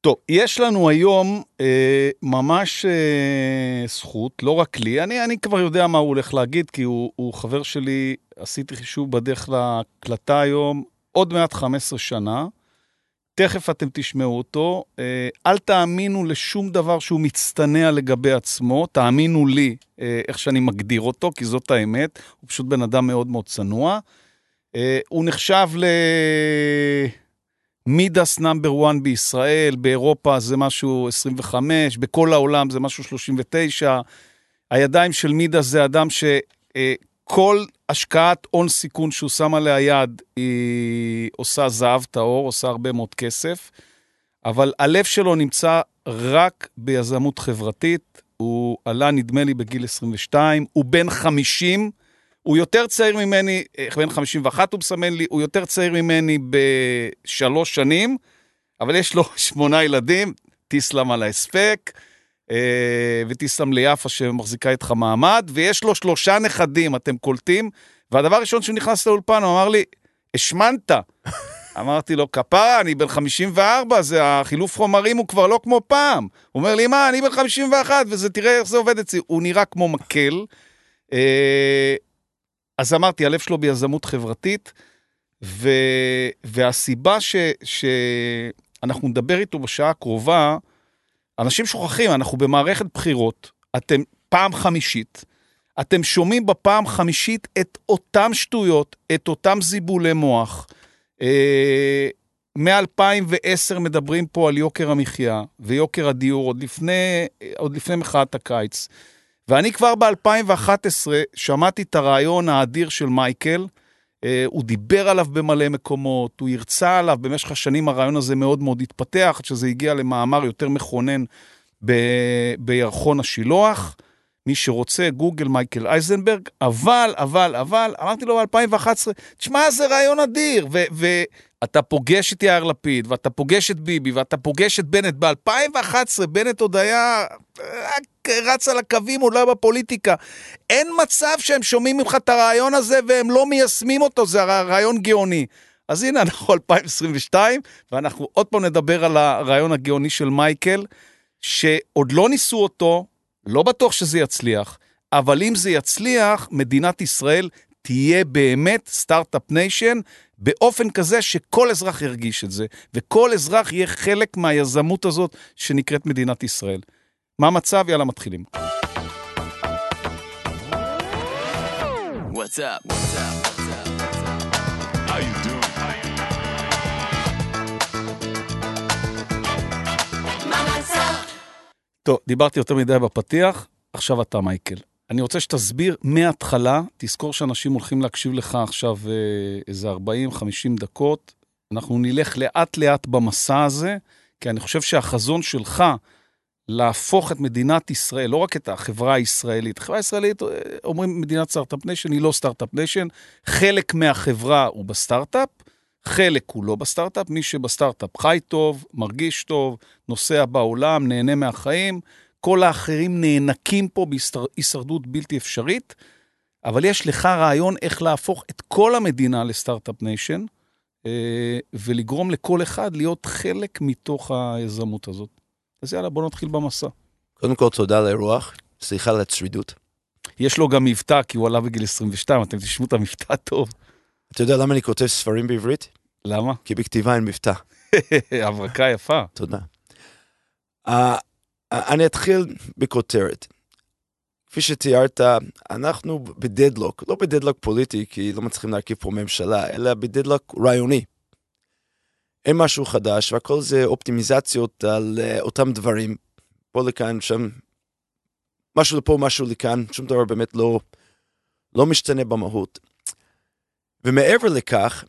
טוב, יש לנו היום אה, ממש אה, זכות, לא רק לי, אני, אני כבר יודע מה הוא הולך להגיד, כי הוא, הוא חבר שלי, עשיתי חישוב בדרך להקלטה היום, עוד מעט 15 שנה. תכף אתם תשמעו אותו. אה, אל תאמינו לשום דבר שהוא מצטנע לגבי עצמו, תאמינו לי אה, איך שאני מגדיר אותו, כי זאת האמת. הוא פשוט בן אדם מאוד מאוד צנוע. אה, הוא נחשב ל... מידס נאמבר 1 בישראל, באירופה זה משהו 25, בכל העולם זה משהו 39. הידיים של מידס זה אדם שכל השקעת הון סיכון שהוא שם עליה יד, היא עושה זהב טהור, עושה הרבה מאוד כסף, אבל הלב שלו נמצא רק ביזמות חברתית. הוא עלה, נדמה לי, בגיל 22, הוא בן 50, הוא יותר צעיר ממני, אה, בן 51 הוא מסמן לי, הוא יותר צעיר ממני בשלוש שנים, אבל יש לו שמונה ילדים, תיסלם על ההספק, אה, ותיסלם ליפה שמחזיקה איתך מעמד, ויש לו שלושה נכדים, אתם קולטים? והדבר הראשון שהוא נכנס לאולפן, הוא אמר לי, השמנת. אמרתי לו, כפרה, אני בן 54, זה החילוף חומרים הוא כבר לא כמו פעם. הוא אומר לי, מה, אני בן 51, וזה, תראה איך זה עובד אצלי. הוא נראה כמו מקל. אז אמרתי, הלב שלו ביזמות חברתית, ו, והסיבה ש, שאנחנו נדבר איתו בשעה הקרובה, אנשים שוכחים, אנחנו במערכת בחירות, אתם פעם חמישית, אתם שומעים בפעם חמישית את אותם שטויות, את אותם זיבולי מוח. אה, מ-2010 מדברים פה על יוקר המחיה ויוקר הדיור, עוד לפני, עוד לפני מחאת הקיץ. ואני כבר ב-2011 שמעתי את הרעיון האדיר של מייקל, אה, הוא דיבר עליו במלא מקומות, הוא הרצה עליו, במשך השנים הרעיון הזה מאוד מאוד התפתח, עד שזה הגיע למאמר יותר מכונן ב- בירחון השילוח. מי שרוצה, גוגל מייקל אייזנברג, אבל, אבל, אבל, אמרתי לו ב-2011, תשמע, זה רעיון אדיר, ואתה פוגש את יאיר לפיד, ואתה פוגש את ביבי, ואתה פוגש את בנט. ב-2011 בנט עוד היה רק רץ על הקווים, הוא לא היה בפוליטיקה. אין מצב שהם שומעים ממך את הרעיון הזה והם לא מיישמים אותו, זה רעיון גאוני. אז הנה, אנחנו 2022, ואנחנו עוד פעם נדבר על הרעיון הגאוני של מייקל, שעוד לא ניסו אותו, לא בטוח שזה יצליח, אבל אם זה יצליח, מדינת ישראל תהיה באמת start-up nation באופן כזה שכל אזרח ירגיש את זה, וכל אזרח יהיה חלק מהיזמות הזאת שנקראת מדינת ישראל. מה המצב? יאללה, מתחילים. What's up? What's up? What's up? How you doing? טוב, דיברתי יותר מדי בפתיח, עכשיו אתה מייקל. אני רוצה שתסביר מההתחלה, תזכור שאנשים הולכים להקשיב לך עכשיו אה, איזה 40-50 דקות. אנחנו נלך לאט-לאט במסע הזה, כי אני חושב שהחזון שלך להפוך את מדינת ישראל, לא רק את החברה הישראלית, החברה הישראלית, אה, אומרים מדינת start-up nation, היא לא start-up nation, חלק מהחברה הוא בסטארט-אפ, חלק הוא לא בסטארט-אפ, מי שבסטארט-אפ חי טוב, מרגיש טוב, נוסע בעולם, נהנה מהחיים, כל האחרים נאנקים פה בהישרדות בלתי אפשרית, אבל יש לך רעיון איך להפוך את כל המדינה ל start-up nation, אה, ולגרום לכל אחד להיות חלק מתוך היזמות הזאת. אז יאללה, בוא נתחיל במסע. קודם כל, תודה על האירוח, סליחה על הצרידות. יש לו גם מבטא, כי הוא עלה בגיל 22, אתם תשמעו את המבטא טוב. אתה יודע למה אני כותב ספרים בעברית? למה? כי בכתיבה אין מבטא. הברקה יפה. תודה. אני אתחיל בכותרת. כפי שתיארת, אנחנו בדדלוק, לא בדדלוק פוליטי, כי לא מצליחים להרכיב פה ממשלה, אלא בדדלוק רעיוני. אין משהו חדש, והכל זה אופטימיזציות על uh, אותם דברים. פה לכאן, שם, משהו לפה, משהו לכאן, שום דבר באמת לא, לא משתנה במהות. ומעבר לכך,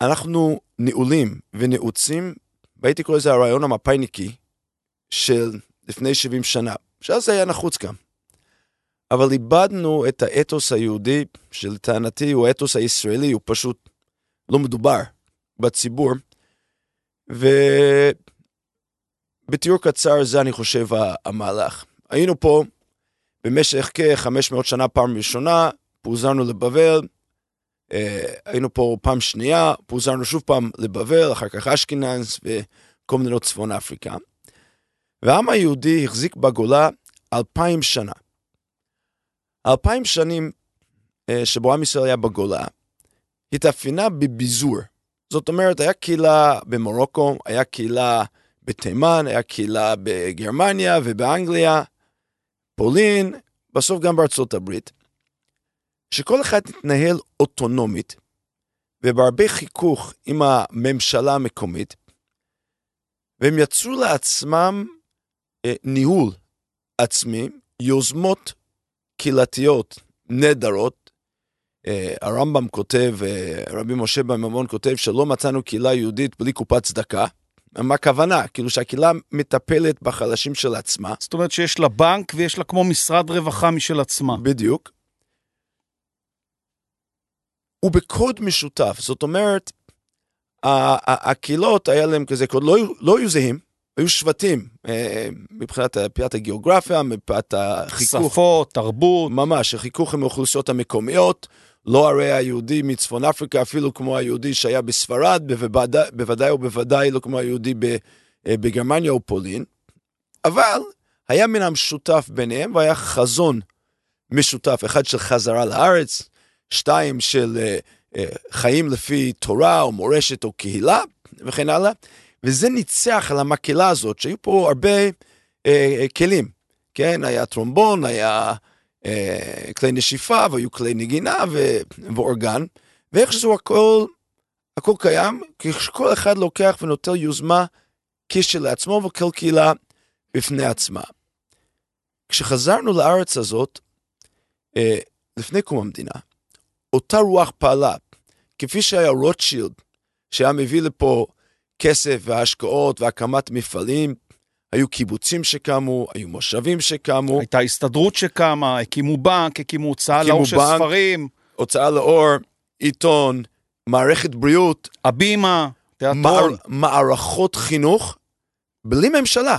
אנחנו נעולים ונעוצים, והייתי קורא לזה הרעיון המפאיניקי של לפני 70 שנה, שאז זה היה נחוץ גם. אבל איבדנו את האתוס היהודי, שלטענתי הוא האתוס הישראלי, הוא פשוט לא מדובר בציבור. ובתיאור קצר זה אני חושב המהלך. היינו פה במשך כ-500 שנה פעם ראשונה, פוזרנו לבבל, אה, היינו פה פעם שנייה, פוזרנו שוב פעם לבבל, אחר כך אשכנז, כל מדינות צפון אפריקה, והעם היהודי החזיק בגולה אלפיים שנה. אלפיים שנים אה, שבו עם ישראל היה בגולה, התאפיינה בביזור. זאת אומרת, היה קהילה במרוקו, היה קהילה בתימן, היה קהילה בגרמניה ובאנגליה, פולין, בסוף גם בארצות הברית, שכל אחד התנהל אוטונומית, ובהרבה חיכוך עם הממשלה המקומית, והם יצרו לעצמם ניהול עצמי, יוזמות קהילתיות נהדרות. אה, הרמב"ם כותב, אה, רבי משה במימון כותב שלא מצאנו קהילה יהודית בלי קופת צדקה. מה הכוונה? כאילו שהקהילה מטפלת בחלשים של עצמה. זאת אומרת שיש לה בנק ויש לה כמו משרד רווחה משל עצמה. בדיוק. ובקוד משותף, זאת אומרת, הקהילות היה להם כזה קוד, לא, לא היו זהים, היו שבטים, אה, מבחינת פיית הגיאוגרפיה, מבחינת החיכוך. שפות, תרבות. ממש, החיכוך עם האוכלוסיות המקומיות. לא הרי היהודי מצפון אפריקה, אפילו כמו היהודי שהיה בספרד, בוודאי, בוודאי ובוודאי לא כמו היהודי אה, בגרמניה או פולין, אבל היה מן המשותף ביניהם והיה חזון משותף, אחד של חזרה לארץ, שתיים של uh, חיים לפי תורה או מורשת או קהילה וכן הלאה, וזה ניצח על המקהלה הזאת, שהיו פה הרבה uh, כלים, כן? היה טרומבון, היה אה, כלי נשיפה והיו כלי נגינה ו... ואורגן, ואיכשהו הכל, הכל קיים, כשכל אחד לוקח ונוטל יוזמה כשלעצמו וכל קהילה בפני עצמה. כשחזרנו לארץ הזאת, אה, לפני קום המדינה, אותה רוח פעלה, כפי שהיה רוטשילד, שהיה מביא לפה כסף והשקעות והקמת מפעלים, היו קיבוצים שקמו, היו מושבים שקמו. הייתה הסתדרות שקמה, הקימו בנק, הקימו הוצאה לאור של ספרים. הוצאה לאור, עיתון, מערכת בריאות. הבימה, תיאטרון. מער, מערכות חינוך, בלי ממשלה.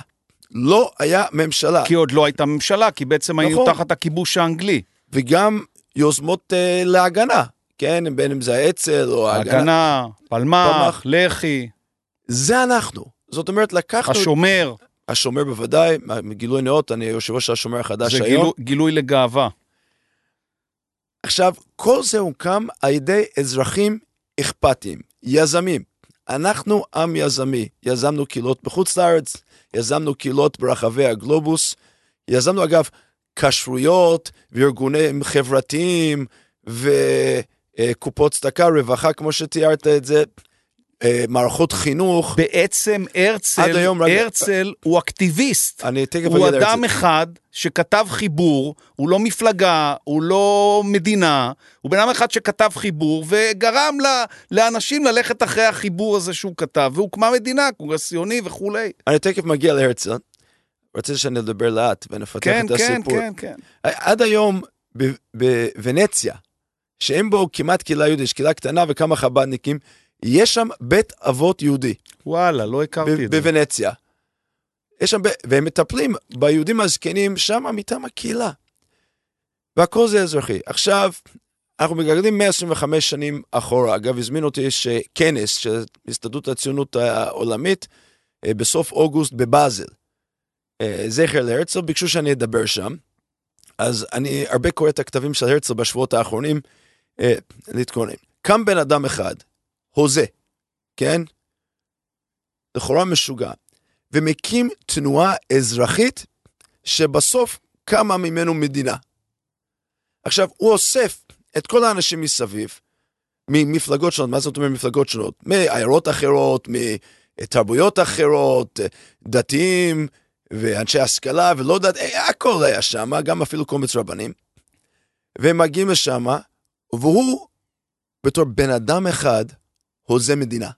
לא היה ממשלה. כי עוד לא הייתה ממשלה, כי בעצם נכון. היו תחת הכיבוש האנגלי. וגם יוזמות uh, להגנה, כן? בין אם זה האצ"ל או ההגנה. הגנה, פלמ"ח, לח"י. זה אנחנו. זאת אומרת, לקחנו... השומר. השומר בוודאי, מגילוי נאות, אני יושב ראש השומר החדש זה היום. זה גילוי לגאווה. עכשיו, כל זה הוקם על ידי אזרחים אכפתיים, יזמים. אנחנו עם יזמי, יזמנו קהילות בחוץ לארץ, יזמנו קהילות ברחבי הגלובוס, יזמנו אגב כשרויות וארגונים חברתיים וקופות צדקה, רווחה, כמו שתיארת את זה, אה, מערכות חינוך. בעצם הרצל, היום, הרצל רגע, הוא אקטיביסט. אני תכף הרצל. הוא אדם אחד שכתב חיבור, הוא לא מפלגה, הוא לא מדינה, הוא בן אדם אחד שכתב חיבור וגרם לה, לאנשים ללכת אחרי החיבור הזה שהוא כתב, והוקמה מדינה, קונגרסיוני וכולי. אני תכף מגיע להרצל. רציתי שאני אדבר לאט ונפתח כן, את כן, הסיפור. כן, כן, כן. עד היום בוונציה, שאין בו כמעט קהילה יהודית, יש קהילה קטנה וכמה חב"דניקים, יש שם בית אבות יהודי. וואלה, לא הכרתי את זה. בוונציה. יש שם, ב... והם מטפלים ביהודים הזקנים שם מטעם הקהילה. והכל זה אזרחי. עכשיו, אנחנו מגלגלים 125 שנים אחורה. אגב, הזמין אותי כנס של הסתדרות הציונות העולמית אה, בסוף אוגוסט בבאזל. אה, זכר להרצל, ביקשו שאני אדבר שם. אז אני הרבה קורא את הכתבים של הרצל בשבועות האחרונים אה, להתכונן. קם בן אדם אחד, הוזה, כן? לכאורה משוגע, ומקים תנועה אזרחית שבסוף קמה ממנו מדינה. עכשיו, הוא אוסף את כל האנשים מסביב, ממפלגות שונות, מה זאת אומרת מפלגות שונות? מעיירות אחרות, מתרבויות אחרות, דתיים ואנשי השכלה ולא יודעת, אה, הכל היה שם, גם אפילו קומץ רבנים. והם מגיעים לשם, והוא בתור בן אדם אחד הוזה מדינה.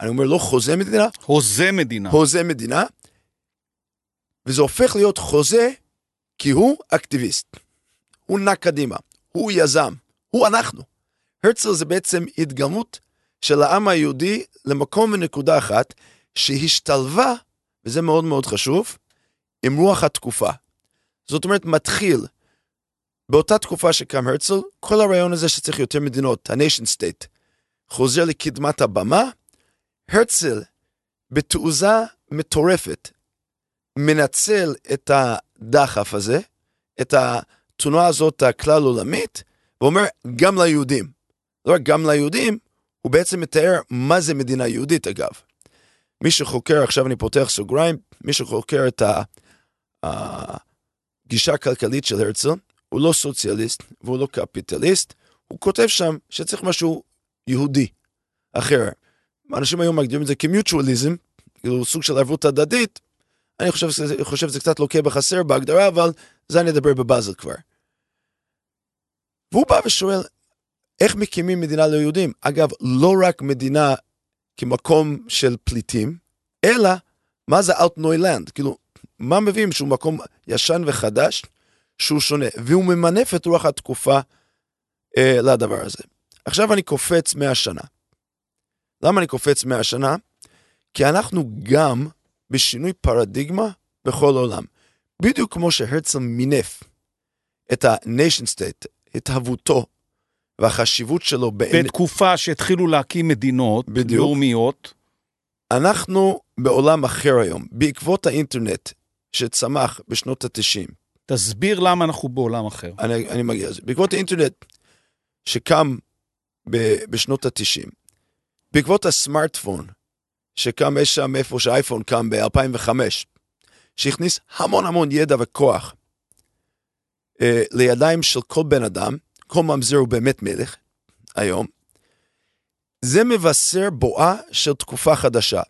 אני אומר לא חוזה מדינה. הוזה מדינה. הוזה מדינה. וזה הופך להיות חוזה כי הוא אקטיביסט. הוא נע קדימה, הוא יזם, הוא אנחנו. הרצל זה בעצם התגלמות של העם היהודי למקום ונקודה אחת שהשתלבה, וזה מאוד מאוד חשוב, עם רוח התקופה. זאת אומרת, מתחיל באותה תקופה שקם הרצל, כל הרעיון הזה שצריך יותר מדינות, ה-nation state. חוזר לקדמת הבמה, הרצל בתעוזה מטורפת, מנצל את הדחף הזה, את התנועה הזאת הכלל עולמית, ואומר גם ליהודים. לא רק גם ליהודים, הוא בעצם מתאר מה זה מדינה יהודית אגב. מי שחוקר, עכשיו אני פותח סוגריים, מי שחוקר את הגישה הכלכלית של הרצל, הוא לא סוציאליסט והוא לא קפיטליסט, הוא כותב שם שצריך משהו יהודי אחר. אנשים היום מגדירים את זה כמיוטואליזם, כאילו סוג של ערבות הדדית, אני חושב, שזה קצת לוקה בחסר בהגדרה, אבל זה אני אדבר בבאזל כבר. והוא בא ושואל, איך מקימים מדינה ליהודים? אגב, לא רק מדינה כמקום של פליטים, אלא מה זה אלטנוילנד? כאילו, מה מביאים שהוא מקום ישן וחדש, שהוא שונה, והוא ממנף את רוח התקופה אה, לדבר הזה. עכשיו אני קופץ 100 שנה. למה אני קופץ 100 שנה? כי אנחנו גם בשינוי פרדיגמה בכל העולם. בדיוק כמו שהרצל מינף את ה-nation state, התהוותו והחשיבות שלו בעין... בתקופה שהתחילו להקים מדינות בדיוק. לאומיות. אנחנו בעולם אחר היום, בעקבות האינטרנט שצמח בשנות ה-90. תסביר למה אנחנו בעולם אחר. אני, אני מגיע לזה. בעקבות האינטרנט שקם בשנות ה-90, בעקבות הסמארטפון שקם אי שם איפה שהאייפון קם ב-2005, שהכניס המון המון ידע וכוח אה, לידיים של כל בן אדם, כל ממזר הוא באמת מלך היום, זה מבשר בואה של תקופה חדשה,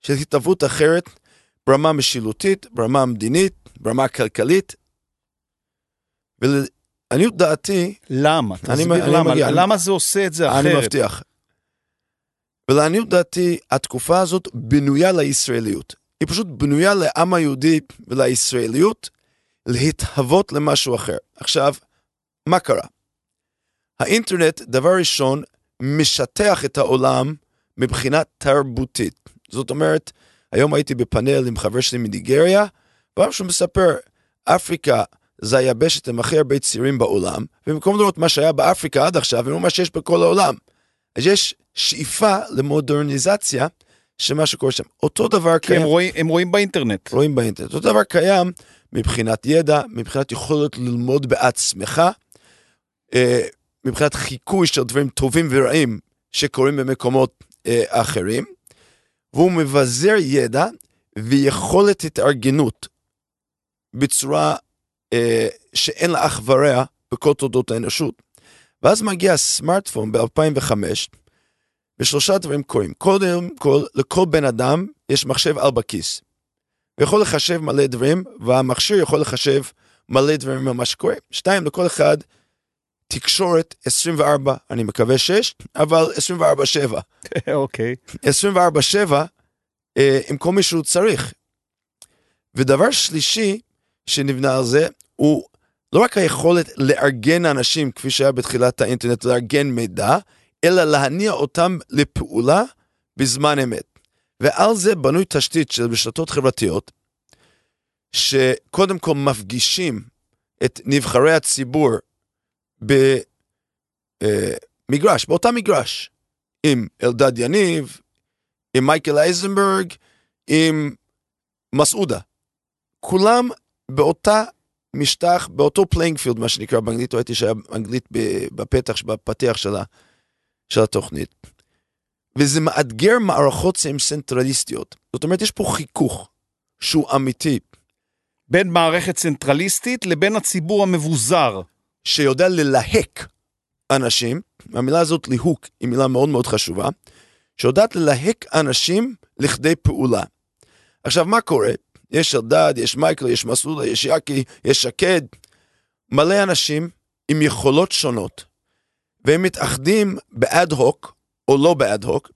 של התהוות אחרת ברמה משילותית, ברמה מדינית, ברמה כלכלית. ולעניות דעתי... למה? תסביר אני, למה. אני למה זה עושה את זה אחרת? אני מבטיח. ולעניות דעתי, התקופה הזאת בנויה לישראליות. היא פשוט בנויה לעם היהודי ולישראליות להתהוות למשהו אחר. עכשיו, מה קרה? האינטרנט, דבר ראשון, משטח את העולם מבחינה תרבותית. זאת אומרת, היום הייתי בפאנל עם חבר שלי מניגריה, שהוא מספר, אפריקה זה היבשת עם הכי הרבה צעירים בעולם, ובמקום לראות מה שהיה באפריקה עד עכשיו, הם מה שיש בכל העולם. אז יש שאיפה למודרניזציה של מה שקורה שם. אותו דבר קיים... כי הם רואים, הם רואים באינטרנט. רואים באינטרנט. אותו דבר קיים מבחינת ידע, מבחינת יכולת ללמוד בעצמך, אה, מבחינת חיקוי של דברים טובים ורעים שקורים במקומות אה, אחרים, והוא מבזר ידע ויכולת התארגנות בצורה אה, שאין לה אח ורע בכל תולדות האנושות. ואז מגיע הסמארטפון ב-2005, ושלושה דברים קורים. קודם כל, לכל בן אדם יש מחשב על בכיס. הוא יכול לחשב מלא דברים, והמכשיר יכול לחשב מלא דברים ממה שקורה. שתיים, לכל אחד תקשורת 24, אני מקווה 6, אבל 24-7. אוקיי. 24-7 אה, עם כל מי שהוא צריך. ודבר שלישי שנבנה על זה, הוא לא רק היכולת לארגן אנשים, כפי שהיה בתחילת האינטרנט, לארגן מידע, אלא להניע אותם לפעולה בזמן אמת. ועל זה בנוי תשתית של רשתות חברתיות, שקודם כל מפגישים את נבחרי הציבור במגרש, באותה מגרש, עם אלדד יניב, עם מייקל אייזנברג, עם מסעודה. כולם באותה משטח, באותו playing field, מה שנקרא באנגלית, ראיתי שהיה אנגלית בפתח, בפתיח של, ה, של התוכנית. וזה מאתגר מערכות שהן צנטרליסטיות. זאת אומרת, יש פה חיכוך שהוא אמיתי. בין מערכת צנטרליסטית לבין הציבור המבוזר. שיודע ללהק אנשים, המילה הזאת ליהוק היא מילה מאוד מאוד חשובה, שיודעת ללהק אנשים לכדי פעולה. עכשיו, מה קורה? יש אלדד, יש מייקל, יש מסעודה, יש יאקי, יש שקד, מלא אנשים עם יכולות שונות, והם מתאחדים באד הוק, או לא באד הוק,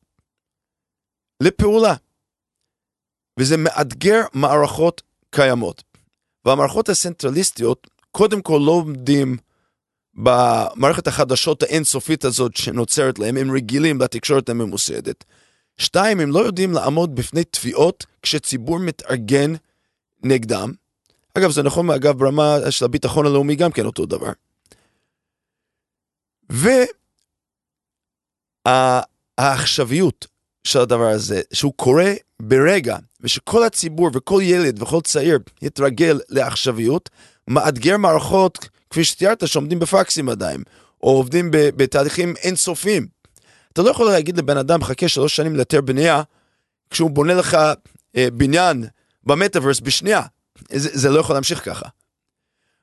לפעולה. וזה מאתגר מערכות קיימות. והמערכות הסנטרליסטיות, קודם כל לא עומדים במערכת החדשות האינסופית הזאת שנוצרת להם, הם רגילים לתקשורת הממוסדת. שתיים, הם לא יודעים לעמוד בפני תביעות כשציבור מתארגן נגדם. אגב, זה נכון, אגב, ברמה של הביטחון הלאומי גם כן אותו דבר. והעכשוויות של הדבר הזה, שהוא קורה ברגע, ושכל הציבור וכל ילד וכל צעיר יתרגל לעכשוויות, מאתגר מערכות, כפי שתיארת, שעומדים בפקסים עדיין, או עובדים בתהליכים אינסופיים. אתה לא יכול להגיד לבן אדם, חכה שלוש שנים להיתר בנייה, כשהוא בונה לך אה, בניין במטאוורס בשנייה. זה, זה לא יכול להמשיך ככה.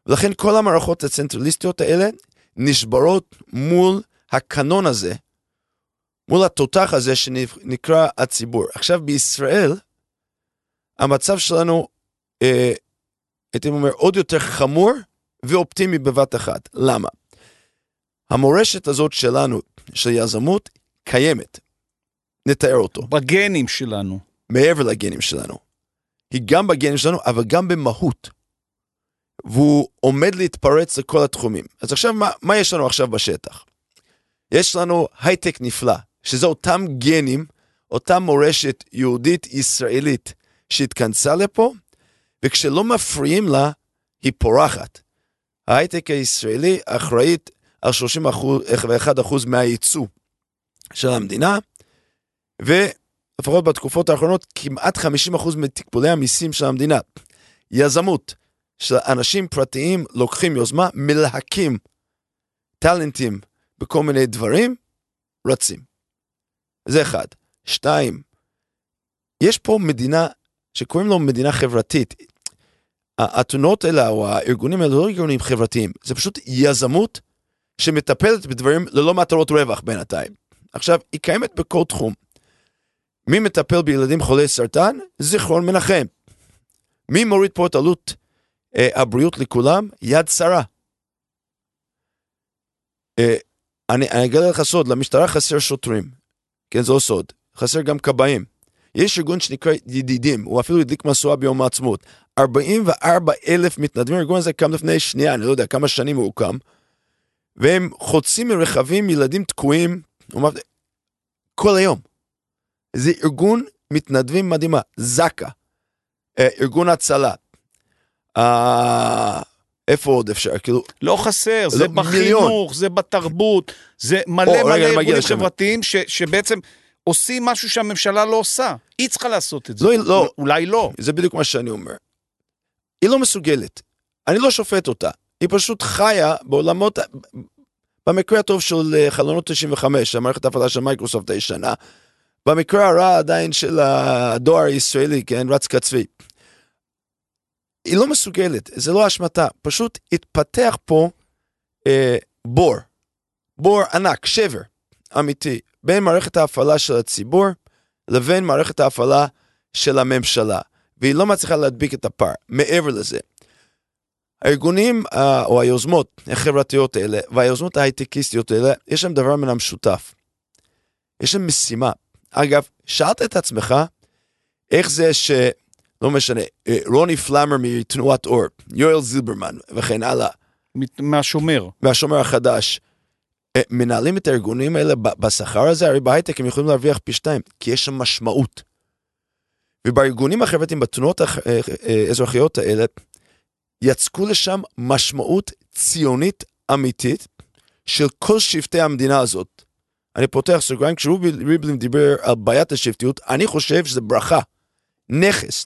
ולכן כל המערכות הצנטרליסטיות האלה נשברות מול הקנון הזה, מול התותח הזה שנקרא הציבור. עכשיו בישראל, המצב שלנו, אה, הייתי אומר, עוד יותר חמור ואופטימי בבת אחת. למה? המורשת הזאת שלנו, של יזמות, קיימת. נתאר אותו. בגנים שלנו. מעבר לגנים שלנו. היא גם בגנים שלנו, אבל גם במהות. והוא עומד להתפרץ לכל התחומים. אז עכשיו, מה, מה יש לנו עכשיו בשטח? יש לנו הייטק נפלא, שזה אותם גנים, אותה מורשת יהודית ישראלית שהתכנסה לפה, וכשלא מפריעים לה, היא פורחת. ההייטק הישראלי אחראית על 31% מהייצוא של המדינה, ולפחות בתקופות האחרונות, כמעט 50% מתקבולי המיסים של המדינה. יזמות, של אנשים פרטיים לוקחים יוזמה, מלהקים טאלנטים בכל מיני דברים, רצים. זה אחד. שתיים, יש פה מדינה שקוראים לו מדינה חברתית. התנועות האלה או הארגונים האלה לא ארגונים חברתיים, זה פשוט יזמות שמטפלת בדברים ללא מטרות רווח בינתיים. עכשיו, היא קיימת בכל תחום. מי מטפל בילדים חולי סרטן? זיכרון מנחם. מי מוריד פה את עלות אה, הבריאות לכולם? יד שרה. אה, אני, אני אגלה לך סוד, למשטרה חסר שוטרים. כן, זה לא סוד. חסר גם כבאים. יש ארגון שנקרא ידידים, הוא אפילו הדליק משואה ביום העצמאות. 44 אלף מתנדבים, הארגון הזה קם לפני שנייה, אני לא יודע כמה שנים הוא הוקם. והם חוצים מרכבים ילדים תקועים, כל היום. זה ארגון מתנדבים מדהימה, זק"א, אה, ארגון הצלה. אה, איפה עוד אפשר? כאילו... לא חסר, זה לא, בחינוך, מיליון. זה בתרבות, זה מלא או, מלא ארגונים חברתיים ש, שבעצם עושים משהו שהממשלה לא עושה. היא צריכה לעשות את זה. לא, לא. אולי לא. זה בדיוק מה שאני אומר. היא לא מסוגלת. אני לא שופט אותה. היא פשוט חיה בעולמות, במקרה הטוב של אה, חלונות 95, המערכת ההפעלה של מייקרוסופט הישנה, במקרה הרע עדיין של הדואר הישראלי, כן, רץ קצבי. היא לא מסוגלת, זה לא אשמתה, פשוט התפתח פה אה, בור, בור ענק, שבר אמיתי, בין מערכת ההפעלה של הציבור לבין מערכת ההפעלה של הממשלה, והיא לא מצליחה להדביק את הפער. מעבר לזה, הארגונים uh, או היוזמות החברתיות האלה והיוזמות ההייטקיסטיות האלה, יש להם דבר מן המשותף. יש להם משימה. אגב, שאלת את עצמך, איך זה ש... לא משנה, אה, רוני פלאמר מתנועת אור, יואל זילברמן וכן הלאה. מהשומר. מהשומר החדש. אה, מנהלים את הארגונים האלה בשכר הזה, הרי בהייטק הם יכולים להרוויח פי שתיים, כי יש שם משמעות. ובארגונים החברתיים, בתנועות האזרחיות האלה, יצקו לשם משמעות ציונית אמיתית של כל שבטי המדינה הזאת. אני פותח סוגריים, כשרובי ריבלין דיבר על בעיית השבטיות, אני חושב שזה ברכה, נכס.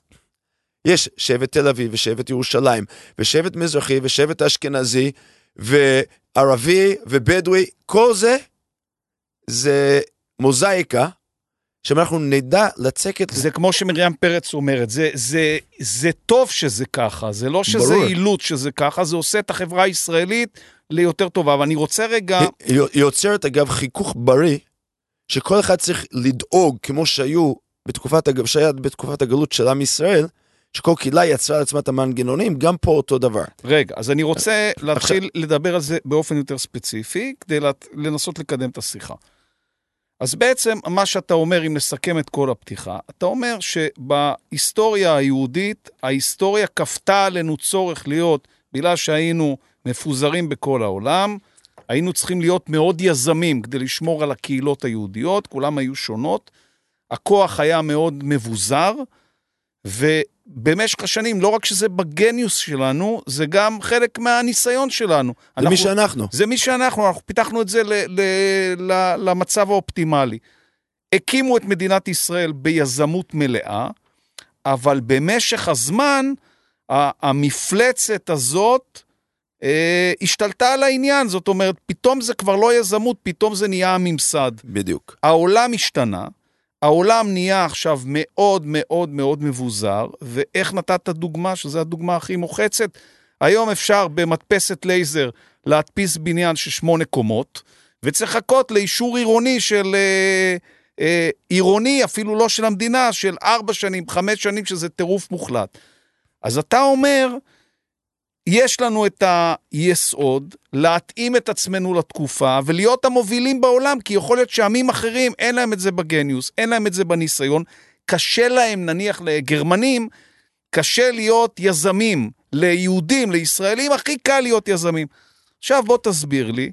יש שבט תל אביב ושבט ירושלים, ושבט מזרחי ושבט אשכנזי, וערבי ובדואי, כל זה, זה מוזאיקה שאם אנחנו נדע לצקת... זה כמו שמרים פרץ אומרת, זה, זה, זה טוב שזה ככה, זה לא שזה אילוץ שזה ככה, זה עושה את החברה הישראלית ליותר טובה. ואני רוצה רגע... היא, יוצרת אגב חיכוך בריא, שכל אחד צריך לדאוג, כמו שהיו בתקופת, שהיה בתקופת הגלות של עם ישראל, שכל קהילה יצרה לעצמה את המנגנונים, גם פה אותו דבר. רגע, אז אני רוצה להתחיל לדבר על זה באופן יותר ספציפי, כדי לנסות לקדם את השיחה. אז בעצם מה שאתה אומר, אם נסכם את כל הפתיחה, אתה אומר שבהיסטוריה היהודית, ההיסטוריה כפתה עלינו צורך להיות, בגלל שהיינו מפוזרים בכל העולם, היינו צריכים להיות מאוד יזמים כדי לשמור על הקהילות היהודיות, כולם היו שונות, הכוח היה מאוד מבוזר, ובמשך השנים, לא רק שזה בגניוס שלנו, זה גם חלק מהניסיון שלנו. זה אנחנו, מי שאנחנו. זה מי שאנחנו, אנחנו פיתחנו את זה ל, ל, ל, למצב האופטימלי. הקימו את מדינת ישראל ביזמות מלאה, אבל במשך הזמן, המפלצת הזאת אה, השתלטה על העניין. זאת אומרת, פתאום זה כבר לא יזמות, פתאום זה נהיה הממסד. בדיוק. העולם השתנה, העולם נהיה עכשיו מאוד מאוד מאוד מבוזר, ואיך נתת דוגמה, שזו הדוגמה הכי מוחצת? היום אפשר במדפסת לייזר להדפיס בניין של שמונה קומות, וצריך לחכות לאישור עירוני של... אה, אה, עירוני, אפילו לא של המדינה, של ארבע שנים, חמש שנים, שזה טירוף מוחלט. אז אתה אומר, יש לנו את היסוד להתאים את עצמנו לתקופה ולהיות המובילים בעולם, כי יכול להיות שעמים אחרים, אין להם את זה בגניוס, אין להם את זה בניסיון. קשה להם, נניח לגרמנים, קשה להיות יזמים. ליהודים, לישראלים, הכי קל להיות יזמים. עכשיו בוא תסביר לי,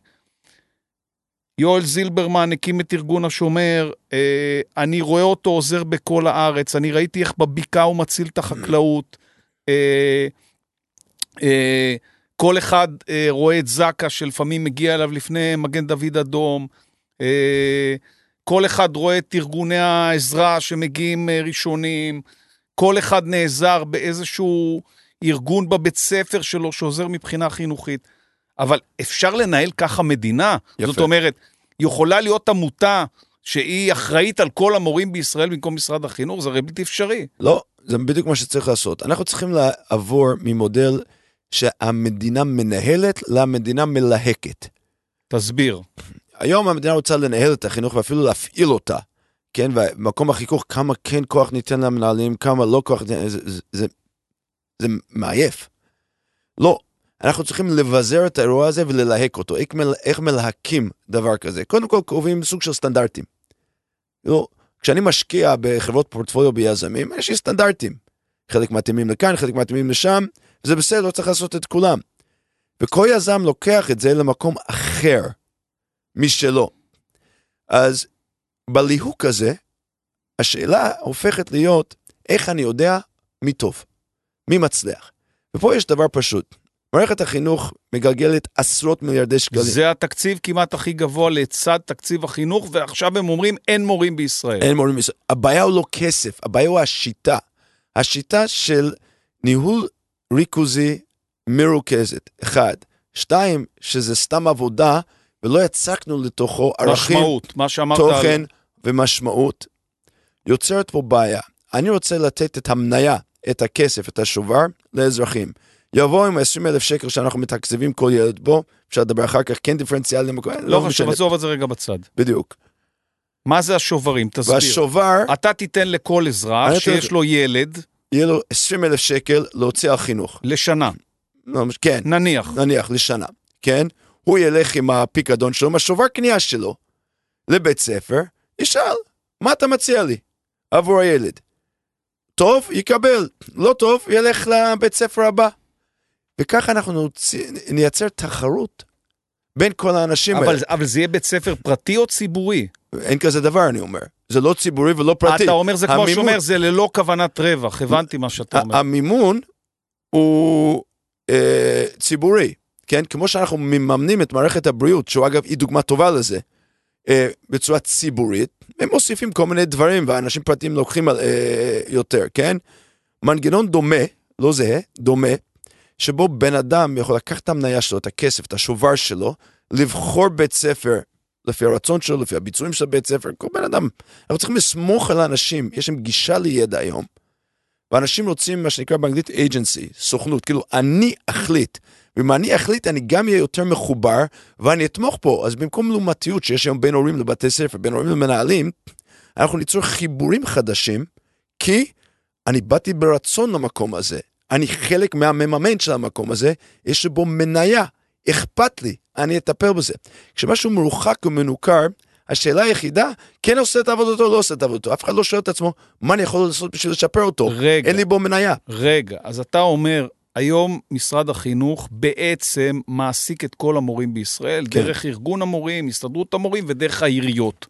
יואל זילברמן הקים את ארגון השומר, אה, אני רואה אותו עוזר בכל הארץ, אני ראיתי איך בבקעה הוא מציל את החקלאות. אה, כל אחד אה, רואה את זקה שלפעמים מגיע אליו לפני מגן דוד אדום. אה, כל אחד רואה את ארגוני העזרה שמגיעים אה, ראשונים. כל אחד נעזר באיזשהו ארגון בבית ספר שלו שעוזר מבחינה חינוכית. אבל אפשר לנהל ככה מדינה? יפה. זאת אומרת, יכולה להיות עמותה שהיא אחראית על כל המורים בישראל במקום משרד החינוך? זה הרי בלתי אפשרי. לא, זה בדיוק מה שצריך לעשות. אנחנו צריכים לעבור ממודל שהמדינה מנהלת למדינה מלהקת. תסביר. היום המדינה רוצה לנהל את החינוך ואפילו להפעיל אותה. כן, ומקום החיכוך, כמה כן כוח ניתן למנהלים, כמה לא כוח ניתן, זה, זה, זה, זה מעייף. לא, אנחנו צריכים לבזר את האירוע הזה וללהק אותו. איך, מל, איך מלהקים דבר כזה? קודם כל קובעים סוג של סטנדרטים. לא, כשאני משקיע בחברות פורטפוליו ביזמים, יש לי סטנדרטים. חלק מתאימים לכאן, חלק מתאימים לשם, וזה בסדר, לא צריך לעשות את כולם. וכל יזם לוקח את זה למקום אחר משלו. אז בליהוק הזה, השאלה הופכת להיות איך אני יודע מי טוב, מי מצליח. ופה יש דבר פשוט, מערכת החינוך מגלגלת עשרות מיליארדי שקלים. זה התקציב כמעט הכי גבוה לצד תקציב החינוך, ועכשיו הם אומרים אין מורים בישראל. אין מורים בישראל. הבעיה הוא לא כסף, הבעיה הוא השיטה. השיטה של ניהול ריכוזי מרוכזת, אחד. שתיים, שזה סתם עבודה, ולא יצקנו לתוכו ערכים, משמעות, מה שאמרת. תוכן על... ומשמעות, יוצרת פה בעיה. אני רוצה לתת את המניה, את הכסף, את השובר, לאזרחים. יבוא עם 20 אלף שקל שאנחנו מתקצבים כל ילד בו, אפשר לדבר אחר כך, כן דיפרנציאלי למקום, לא, לא חשוב, עזוב את זה רגע בצד. בדיוק. מה זה השוברים? תסביר. והשובר... אתה תיתן לכל אזרח שיש לו ילד... יהיה לו 20 אלף שקל להוציא על חינוך. לשנה. לא, כן. נניח. נניח, לשנה, כן? הוא ילך עם הפיקדון שלו, עם השובר קנייה שלו, לבית ספר, ישאל, מה אתה מציע לי עבור הילד? טוב, יקבל, לא טוב, ילך לבית ספר הבא. וככה אנחנו נייצר תחרות בין כל האנשים אבל, האלה. אבל זה יהיה בית ספר פרטי או ציבורי? אין כזה דבר, אני אומר. זה לא ציבורי ולא פרטי. אתה אומר זה כמו שאומר, זה ללא כוונת רווח, הבנתי מה שאתה אומר. המימון הוא אה, ציבורי, כן? כמו שאנחנו מממנים את מערכת הבריאות, שהוא אגב היא דוגמה טובה לזה, אה, בצורה ציבורית, הם מוסיפים כל מיני דברים, ואנשים פרטיים לוקחים אה, יותר, כן? מנגנון דומה, לא זהה, דומה, שבו בן אדם יכול לקחת את המניה שלו, את הכסף, את השובר שלו, לבחור בית ספר לפי הרצון שלו, לפי הביצועים של בית ספר, כל בן אדם. אנחנו צריכים לסמוך על האנשים, יש להם גישה לידע היום. ואנשים רוצים מה שנקרא באנגלית agency, סוכנות, כאילו אני אחליט. ואם אני אחליט אני גם אהיה יותר מחובר ואני אתמוך פה. אז במקום לעומתיות שיש היום בין הורים לבתי ספר, בין הורים למנהלים, אנחנו ניצור חיבורים חדשים, כי אני באתי ברצון למקום הזה. אני חלק מהמממן של המקום הזה, יש בו מניה, אכפת לי, אני אטפל בזה. כשמשהו מרוחק ומנוכר, השאלה היחידה, כן עושה את עבודתו או לא עושה את עבודתו. אף אחד לא שואל את עצמו, מה אני יכול לעשות בשביל לשפר אותו? רגע. אין לי בו מניה. רגע, אז אתה אומר, היום משרד החינוך בעצם מעסיק את כל המורים בישראל, כן. דרך ארגון המורים, הסתדרות המורים ודרך העיריות.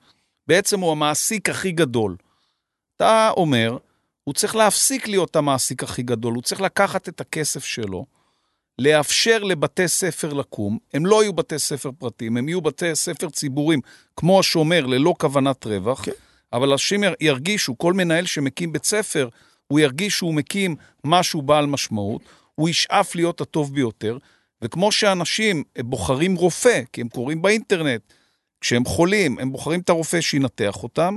בעצם הוא המעסיק הכי גדול. אתה אומר, הוא צריך להפסיק להיות המעסיק הכי גדול, הוא צריך לקחת את הכסף שלו, לאפשר לבתי ספר לקום, הם לא יהיו בתי ספר פרטיים, הם יהיו בתי ספר ציבוריים, כמו השומר, ללא כוונת רווח. כן. אבל אנשים ירגישו, כל מנהל שמקים בית ספר, הוא ירגיש שהוא מקים משהו בעל משמעות, הוא ישאף להיות הטוב ביותר, וכמו שאנשים בוחרים רופא, כי הם קוראים באינטרנט, כשהם חולים, הם בוחרים את הרופא שינתח אותם,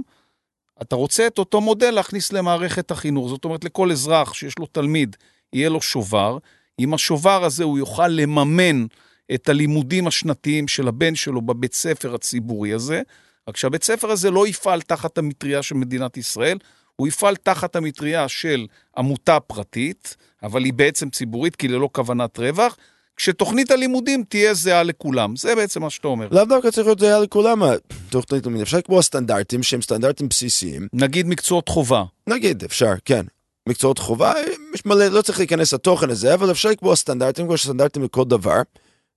אתה רוצה את אותו מודל להכניס למערכת החינוך. זאת אומרת, לכל אזרח שיש לו תלמיד, יהיה לו שובר. עם השובר הזה הוא יוכל לממן את הלימודים השנתיים של הבן שלו בבית ספר הציבורי הזה, רק שהבית ספר הזה לא יפעל תחת המטריה של מדינת ישראל, הוא יפעל תחת המטריה של עמותה פרטית, אבל היא בעצם ציבורית, כי ללא כוונת רווח, כשתוכנית הלימודים תהיה זהה לכולם. זה בעצם מה שאתה אומר. לאו דווקא צריך להיות זהה לכולם, תוכנית הלימודים. אפשר לקבוע סטנדרטים שהם סטנדרטים בסיסיים. נגיד מקצועות חובה. נגיד, אפשר, כן. מקצועות חובה, יש מלא, לא צריך להיכנס לתוכן הזה, אבל אפשר לקבוע סטנדרטים, כמו סטנדרטים לכל דבר.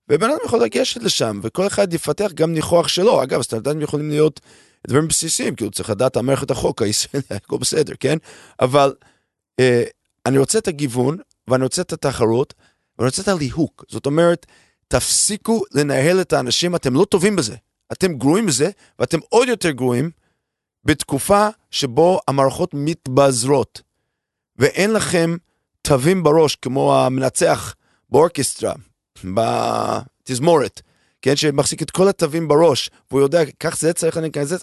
ובן אדם יכול לגשת לשם, וכל אחד יפתח גם ניחוח שלו. אגב, סטנדרטים יכולים להיות דברים בסיסיים, הוא צריך לדעת על מערכת החוק הישראלי, הכל בסדר, כן? אבל אה, אני רוצה את הגיוון, ואני רוצה את התחרות, ואני רוצה את הליהוק. זאת אומרת, תפסיקו לנהל את האנשים, אתם לא טובים בזה. אתם גרועים בזה, ואתם עוד יותר גרועים בתקופה שבו המערכות מתבזרות, ואין לכם תווים בראש כמו המנצח באורקסטרה, בתזמורת, כן, שמחזיק את כל התווים בראש, והוא יודע, כך זה צריך לנהל, זה,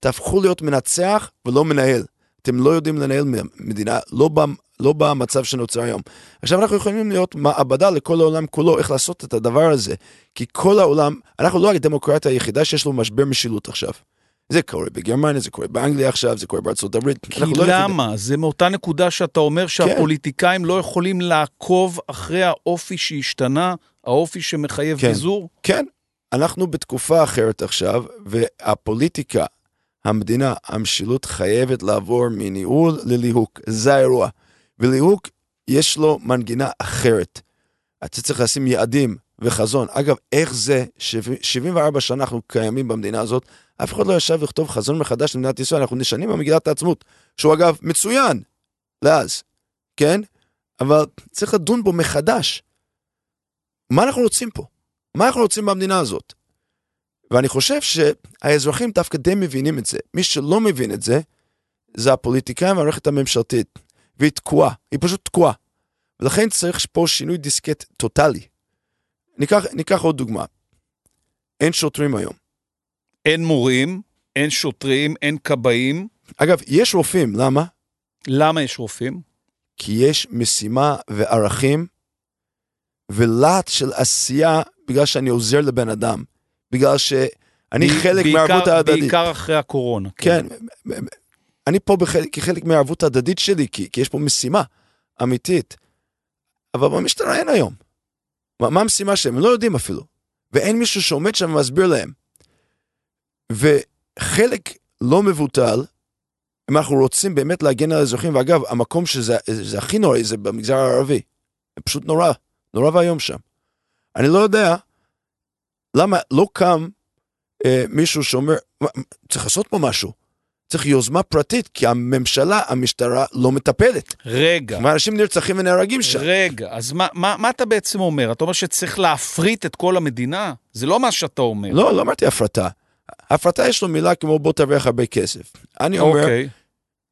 תהפכו להיות מנצח ולא מנהל. אתם לא יודעים לנהל מדינה, לא, ב, לא במצב שנוצר היום. עכשיו אנחנו יכולים להיות מעבדה לכל העולם כולו, איך לעשות את הדבר הזה. כי כל העולם, אנחנו לא הדמוקרטיה היחידה שיש לו משבר משילות עכשיו. זה קורה בגרמניה, זה קורה באנגליה עכשיו, זה קורה בארצות הברית. כי לא למה? לא זה מאותה נקודה שאתה אומר שהפוליטיקאים כן. לא יכולים לעקוב אחרי האופי שהשתנה, האופי שמחייב כן. ביזור? כן, אנחנו בתקופה אחרת עכשיו, והפוליטיקה, המדינה, המשילות חייבת לעבור מניהול לליהוק. זה האירוע. וליהוק, יש לו מנגינה אחרת. אתה צריך לשים יעדים וחזון. אגב, איך זה, 74 שנה אנחנו קיימים במדינה הזאת, אף אחד לא ישב לכתוב חזון מחדש למדינת ישראל, אנחנו נשענים במגילת העצמות, שהוא אגב מצוין, לאז, כן? אבל צריך לדון בו מחדש. מה אנחנו רוצים פה? מה אנחנו רוצים במדינה הזאת? ואני חושב שהאזרחים דווקא די מבינים את זה. מי שלא מבין את זה, זה הפוליטיקאים והמערכת הממשלתית. והיא תקועה, היא פשוט תקועה. ולכן צריך פה שינוי דיסקט טוטאלי. ניקח, ניקח עוד דוגמה. אין שוטרים היום. אין מורים, אין שוטרים, אין כבאים. אגב, יש רופאים, למה? למה יש רופאים? כי יש משימה וערכים ולהט של עשייה בגלל שאני עוזר לבן אדם. בגלל שאני ב- חלק מהערבות ההדדית. בעיקר אחרי הקורונה. כן, כן אני פה בחלק, כחלק מהערבות ההדדית שלי, כי, כי יש פה משימה אמיתית. אבל במשטרה אין היום. מה, מה המשימה שלהם? הם לא יודעים אפילו. ואין מישהו שעומד שם ומסביר להם. וחלק לא מבוטל, אם אנחנו רוצים באמת להגן על האזרחים, ואגב, המקום שזה הכי נוראי זה במגזר הערבי. זה פשוט נורא, נורא ואיום שם. אני לא יודע למה לא קם אה, מישהו שאומר, צריך לעשות פה משהו. צריך יוזמה פרטית, כי הממשלה, המשטרה, לא מטפלת. רגע. ואנשים נרצחים ונהרגים שם. רגע, אז מה, מה, מה אתה בעצם אומר? אתה אומר שצריך להפריט את כל המדינה? זה לא מה שאתה אומר. לא, לא אמרתי הפרטה. הפרטה יש לו מילה כמו בוא תרוויח הרבה כסף. אני אומר, אוקיי.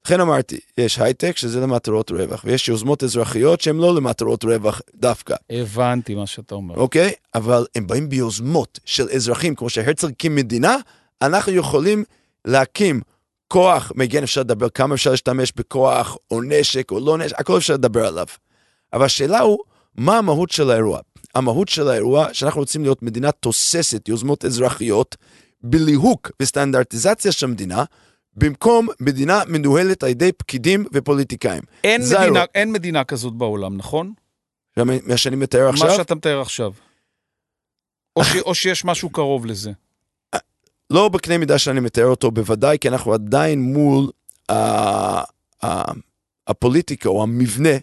לכן אמרתי, יש הייטק שזה למטרות רווח, ויש יוזמות אזרחיות שהן לא למטרות רווח דווקא. הבנתי מה שאתה אומר. אוקיי? אבל הם באים ביוזמות של אזרחים, כמו שהרצל הקים מדינה, אנחנו יכולים להקים כוח מגן, אפשר לדבר כמה אפשר להשתמש בכוח, או נשק, או לא נשק, הכל אפשר לדבר עליו. אבל השאלה הוא, מה המהות של האירוע? המהות של האירוע, שאנחנו רוצים להיות מדינה תוססת יוזמות אזרחיות, בליהוק וסטנדרטיזציה של המדינה, במקום מדינה מנוהלת על ידי פקידים ופוליטיקאים. אין, מדינה, אין מדינה כזאת בעולם, נכון? מה שאני מתאר עכשיו? מה שאתה מתאר עכשיו. או, ש, או שיש משהו קרוב לזה. לא בקנה מידה שאני מתאר אותו בוודאי, כי אנחנו עדיין מול uh, uh, הפוליטיקה או המבנה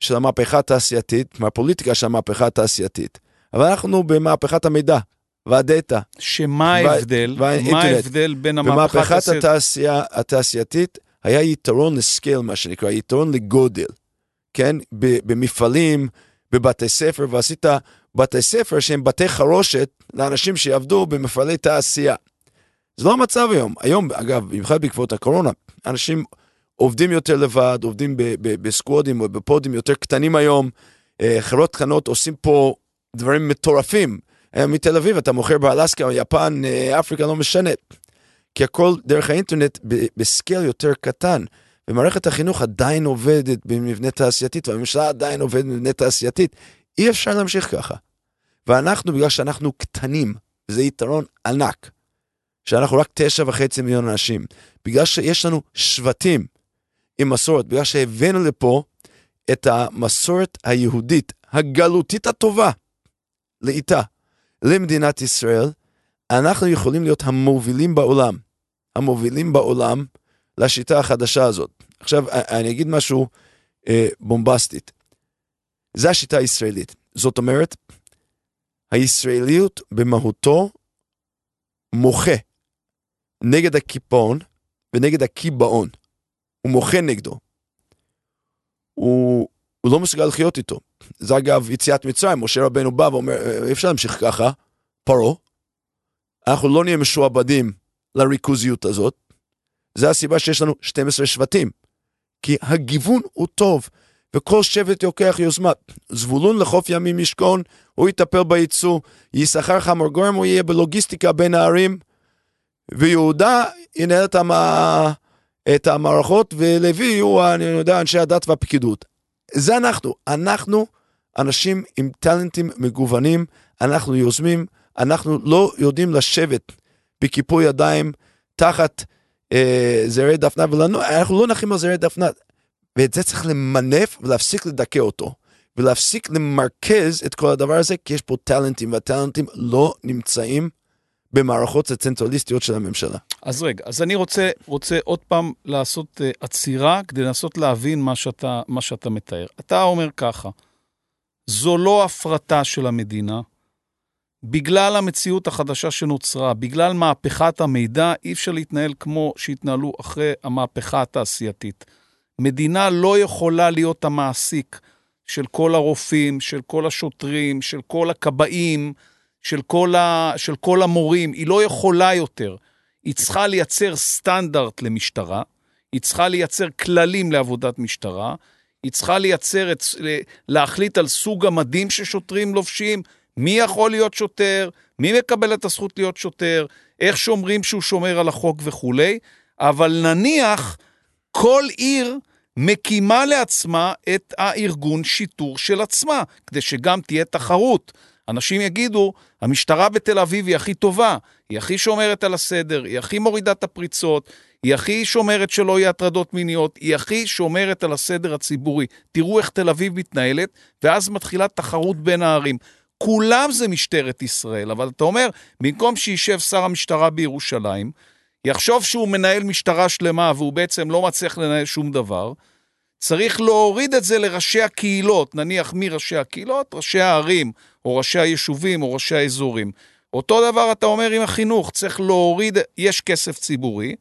של המהפכה התעשייתית, מהפוליטיקה של המהפכה התעשייתית. אבל אנחנו במהפכת המידע והדאטה. שמה ההבדל? מה ההבדל בין המהפכה התעשייתית? במהפכת התעשייה, התעשייתית היה יתרון לסקייל, מה שנקרא, יתרון לגודל, כן? במפעלים, בבתי ספר, ועשית בתי ספר שהם בתי חרושת לאנשים שיעבדו במפעלי תעשייה. זה לא המצב היום. היום, אגב, במיוחד בעקבות הקורונה, אנשים עובדים יותר לבד, עובדים בסקוואדים או בפודים יותר קטנים היום. אה, חברות קטנות עושים פה דברים מטורפים. אה, מתל אביב אתה מוכר באלסקה, יפן, אה, אפריקה, לא משנה. כי הכל דרך האינטרנט בסקייל יותר קטן. ומערכת החינוך עדיין עובדת במבנה תעשייתית, והממשלה עדיין עובדת במבנה תעשייתית. אי אפשר להמשיך ככה. ואנחנו, בגלל שאנחנו קטנים, וזה יתרון ענק, שאנחנו רק תשע וחצי מיליון אנשים, בגלל שיש לנו שבטים עם מסורת, בגלל שהבאנו לפה את המסורת היהודית, הגלותית הטובה, לאיתה, למדינת ישראל, אנחנו יכולים להיות המובילים בעולם, המובילים בעולם לשיטה החדשה הזאת. עכשיו, אני אגיד משהו אה, בומבסטית. זה השיטה הישראלית. זאת אומרת, הישראליות במהותו מוחה נגד הקיפאון ונגד הקיבעון. הוא מוחה נגדו. הוא, הוא לא מסוגל לחיות איתו. זה אגב יציאת מצרים, משה רבנו בא ואומר, אי אפשר להמשיך ככה, פרעה. אנחנו לא נהיה משועבדים לריכוזיות הזאת. זה הסיבה שיש לנו 12 שבטים. כי הגיוון הוא טוב, וכל שבט יוקח יוזמה. זבולון לחוף ימים ישכון, הוא יטפל בייצוא, יששכר חמור גורם, הוא יהיה בלוגיסטיקה בין הערים, ויהודה ינהל את, המ... את המערכות, ולוי יהיו, אני יודע, אנשי הדת והפקידות. זה אנחנו. אנחנו אנשים עם טאלנטים מגוונים, אנחנו יוזמים, אנחנו לא יודעים לשבת בכיפוי ידיים תחת אה, זרי דפנה, ולנו, אנחנו לא נחים על זרי דפנה. ואת זה צריך למנף ולהפסיק לדכא אותו. ולהפסיק למרכז את כל הדבר הזה, כי יש פה טאלנטים, והטאלנטים לא נמצאים במערכות הצנטרליסטיות של הממשלה. אז רגע, אז אני רוצה, רוצה עוד פעם לעשות uh, עצירה כדי לנסות להבין מה שאתה, מה שאתה מתאר. אתה אומר ככה, זו לא הפרטה של המדינה. בגלל המציאות החדשה שנוצרה, בגלל מהפכת המידע, אי אפשר להתנהל כמו שהתנהלו אחרי המהפכה התעשייתית. מדינה לא יכולה להיות המעסיק של כל הרופאים, של כל השוטרים, של כל הכבאים, של כל, ה... של כל המורים. היא לא יכולה יותר. היא צריכה לייצר סטנדרט למשטרה, היא צריכה לייצר כללים לעבודת משטרה, היא צריכה לייצר, את, להחליט על סוג המדים ששוטרים לובשים, מי יכול להיות שוטר, מי מקבל את הזכות להיות שוטר, איך שומרים שהוא שומר על החוק וכולי, אבל נניח כל עיר מקימה לעצמה את הארגון שיטור של עצמה, כדי שגם תהיה תחרות. אנשים יגידו, המשטרה בתל אביב היא הכי טובה, היא הכי שומרת על הסדר, היא הכי מורידה את הפריצות, היא הכי שומרת שלא יהיה הטרדות מיניות, היא הכי שומרת על הסדר הציבורי. תראו איך תל אביב מתנהלת, ואז מתחילה תחרות בין הערים. כולם זה משטרת ישראל, אבל אתה אומר, במקום שישב שר המשטרה בירושלים, יחשוב שהוא מנהל משטרה שלמה והוא בעצם לא מצליח לנהל שום דבר, צריך להוריד את זה לראשי הקהילות, נניח מראשי הקהילות, ראשי הערים, או ראשי היישובים, או ראשי האזורים. אותו דבר אתה אומר עם החינוך, צריך להוריד, יש כסף ציבורי,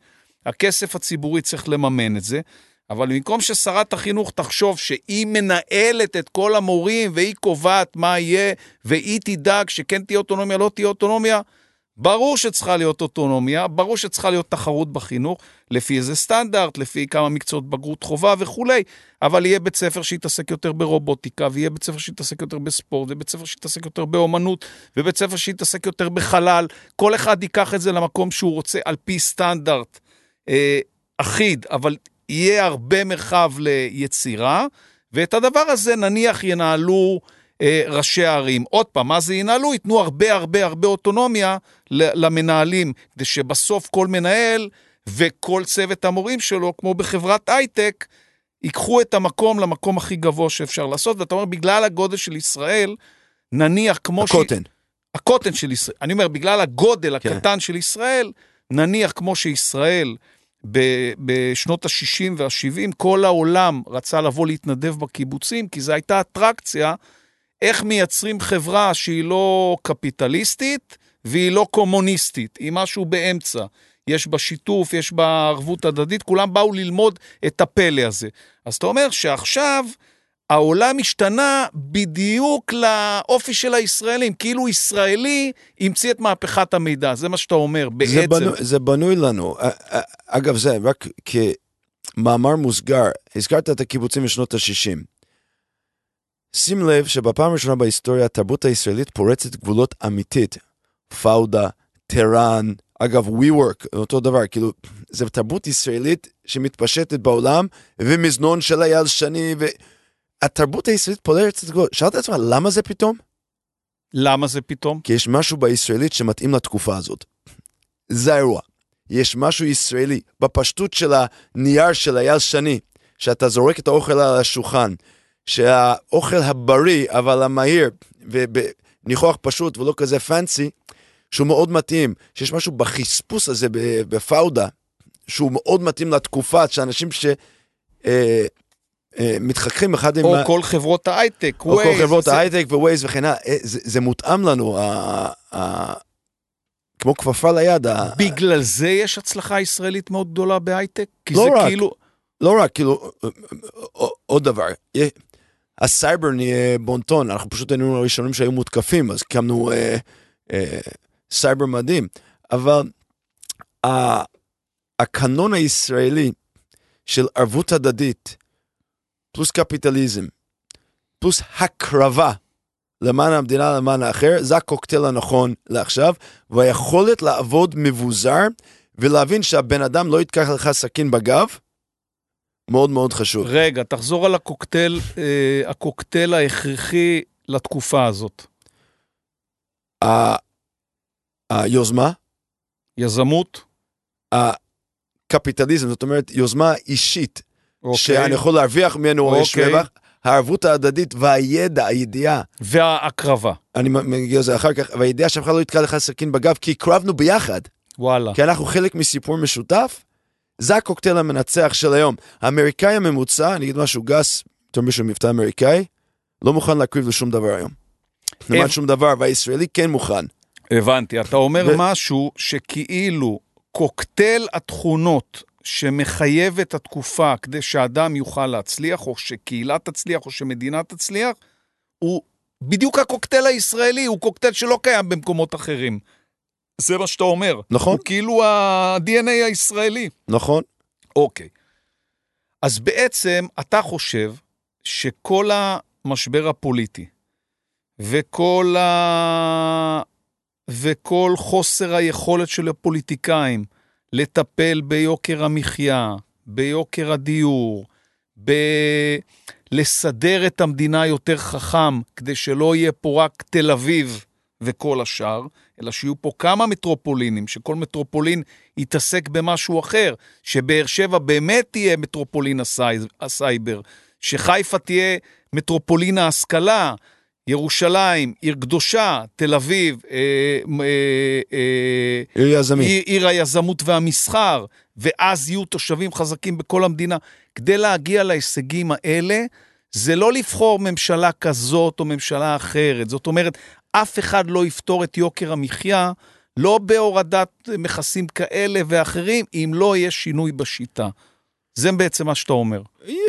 הכסף הציבורי צריך לממן את זה, אבל במקום ששרת החינוך תחשוב שהיא מנהלת את כל המורים והיא קובעת מה יהיה והיא תדאג שכן תהיה אוטונומיה, לא תהיה אוטונומיה, ברור שצריכה להיות אוטונומיה, ברור שצריכה להיות תחרות בחינוך, לפי איזה סטנדרט, לפי כמה מקצועות בגרות חובה וכולי, אבל יהיה בית ספר שיתעסק יותר ברובוטיקה, ויהיה בית ספר שיתעסק יותר בספורט, ובית ספר שיתעסק יותר באומנות, ובית ספר שיתעסק יותר בחלל. כל אחד ייקח את זה למקום שהוא רוצה על פי סטנדרט אה, אחיד, אבל יהיה הרבה מרחב ליצירה, ואת הדבר הזה נניח ינהלו אה, ראשי הערים. עוד פעם, מה זה ינהלו? ייתנו הרבה הרבה הרבה אוטונומיה למנהלים, כדי שבסוף כל מנהל וכל צוות המורים שלו, כמו בחברת הייטק, ייקחו את המקום למקום הכי גבוה שאפשר לעשות. ואתה אומר, בגלל הגודל של ישראל, נניח כמו הקוטן. ש... הקוטן של ישראל. אני אומר, בגלל הגודל כן. הקטן של ישראל, נניח כמו שישראל בשנות ה-60 וה-70, כל העולם רצה לבוא להתנדב בקיבוצים, כי זו הייתה אטרקציה איך מייצרים חברה שהיא לא קפיטליסטית והיא לא קומוניסטית, היא משהו באמצע. יש בה שיתוף, יש בה ערבות הדדית, כולם באו ללמוד את הפלא הזה. אז אתה אומר שעכשיו העולם השתנה בדיוק לאופי של הישראלים, כאילו ישראלי המציא את מהפכת המידע, זה מה שאתה אומר, בעצם. זה בנוי, זה בנוי לנו. אגב, זה רק כמאמר מוסגר, הזכרת את הקיבוצים בשנות ה-60. שים לב שבפעם הראשונה בהיסטוריה התרבות הישראלית פורצת גבולות אמיתית. פאודה, טראן, אגב, WeWork, אותו דבר, כאילו, זו תרבות ישראלית שמתפשטת בעולם, ומזנון של אייל שני, והתרבות הישראלית פורצת גבולות. שאלת את עצמך, למה זה פתאום? למה זה פתאום? כי יש משהו בישראלית שמתאים לתקופה הזאת. זה האירוע. יש משהו ישראלי בפשטות של הנייר של אייל שני, שאתה זורק את האוכל על השולחן, שהאוכל הבריא אבל המהיר ובניחוח פשוט ולא כזה פאנסי, שהוא מאוד מתאים, שיש משהו בחספוס הזה בפאודה, שהוא מאוד מתאים לתקופה, שאנשים ש... אה, מתחככים אחד או עם... או כל חברות ההייטק, או כל חברות זה... ההייטק wise וכן הלאה, אה, זה, זה מותאם לנו, ה, ה, כמו כפפה ליד. בגלל ה... זה יש הצלחה ישראלית מאוד גדולה בהייטק? כי לא זה רק, כאילו... לא רק, כאילו, עוד דבר, הסייבר נהיה בון טון, אנחנו פשוט היינו הראשונים שהיו מותקפים, אז קמנו אה, אה, סייבר מדהים, אבל הקנון הישראלי של ערבות הדדית, פלוס קפיטליזם, פלוס הקרבה למען המדינה, למען האחר, זה הקוקטייל הנכון לעכשיו, והיכולת לעבוד מבוזר ולהבין שהבן אדם לא יתקח לך סכין בגב, מאוד מאוד חשוב. רגע, תחזור על הקוקטייל, אה, הקוקטייל ההכרחי לתקופה הזאת. היוזמה. יזמות. הקפיטליזם, זאת אומרת, יוזמה אישית, אוקיי. שאני יכול להרוויח ממנו אוקיי. יש רווח. הערבות ההדדית והידע, הידיעה. וההקרבה. אני מגיע לזה אחר כך, והידיעה שאף אחד לא יתקע לך סכין בגב, כי הקרבנו ביחד. וואלה. כי אנחנו חלק מסיפור משותף, זה הקוקטייל המנצח של היום. האמריקאי הממוצע, אני אגיד משהו גס, יותר מישהו מבטא אמריקאי, לא מוכן להקריב לשום דבר היום. למען שום דבר, והישראלי כן מוכן. הבנתי, אתה אומר ו... משהו שכאילו קוקטייל התכונות שמחייב את התקופה כדי שאדם יוכל להצליח, או שקהילה תצליח, או שמדינה תצליח, הוא בדיוק הקוקטייל הישראלי, הוא קוקטייל שלא קיים במקומות אחרים. זה מה שאתה אומר. נכון. הוא כאילו ה-DNA הישראלי. נכון. אוקיי. אז בעצם אתה חושב שכל המשבר הפוליטי וכל, ה... וכל חוסר היכולת של הפוליטיקאים לטפל ביוקר המחיה, ביוקר הדיור, ב... לסדר את המדינה יותר חכם, כדי שלא יהיה פה רק תל אביב וכל השאר, אלא שיהיו פה כמה מטרופולינים, שכל מטרופולין יתעסק במשהו אחר, שבאר שבע באמת תהיה מטרופולין הסי... הסייבר, שחיפה תהיה מטרופולין ההשכלה, ירושלים, עיר קדושה, תל אביב, אה, אה, אה, עיר יזמית. עיר, עיר היזמות והמסחר, ואז יהיו תושבים חזקים בכל המדינה. כדי להגיע להישגים האלה, זה לא לבחור ממשלה כזאת או ממשלה אחרת. זאת אומרת, אף אחד לא יפתור את יוקר המחיה, לא בהורדת מכסים כאלה ואחרים, אם לא יהיה שינוי בשיטה. זה בעצם מה שאתה אומר.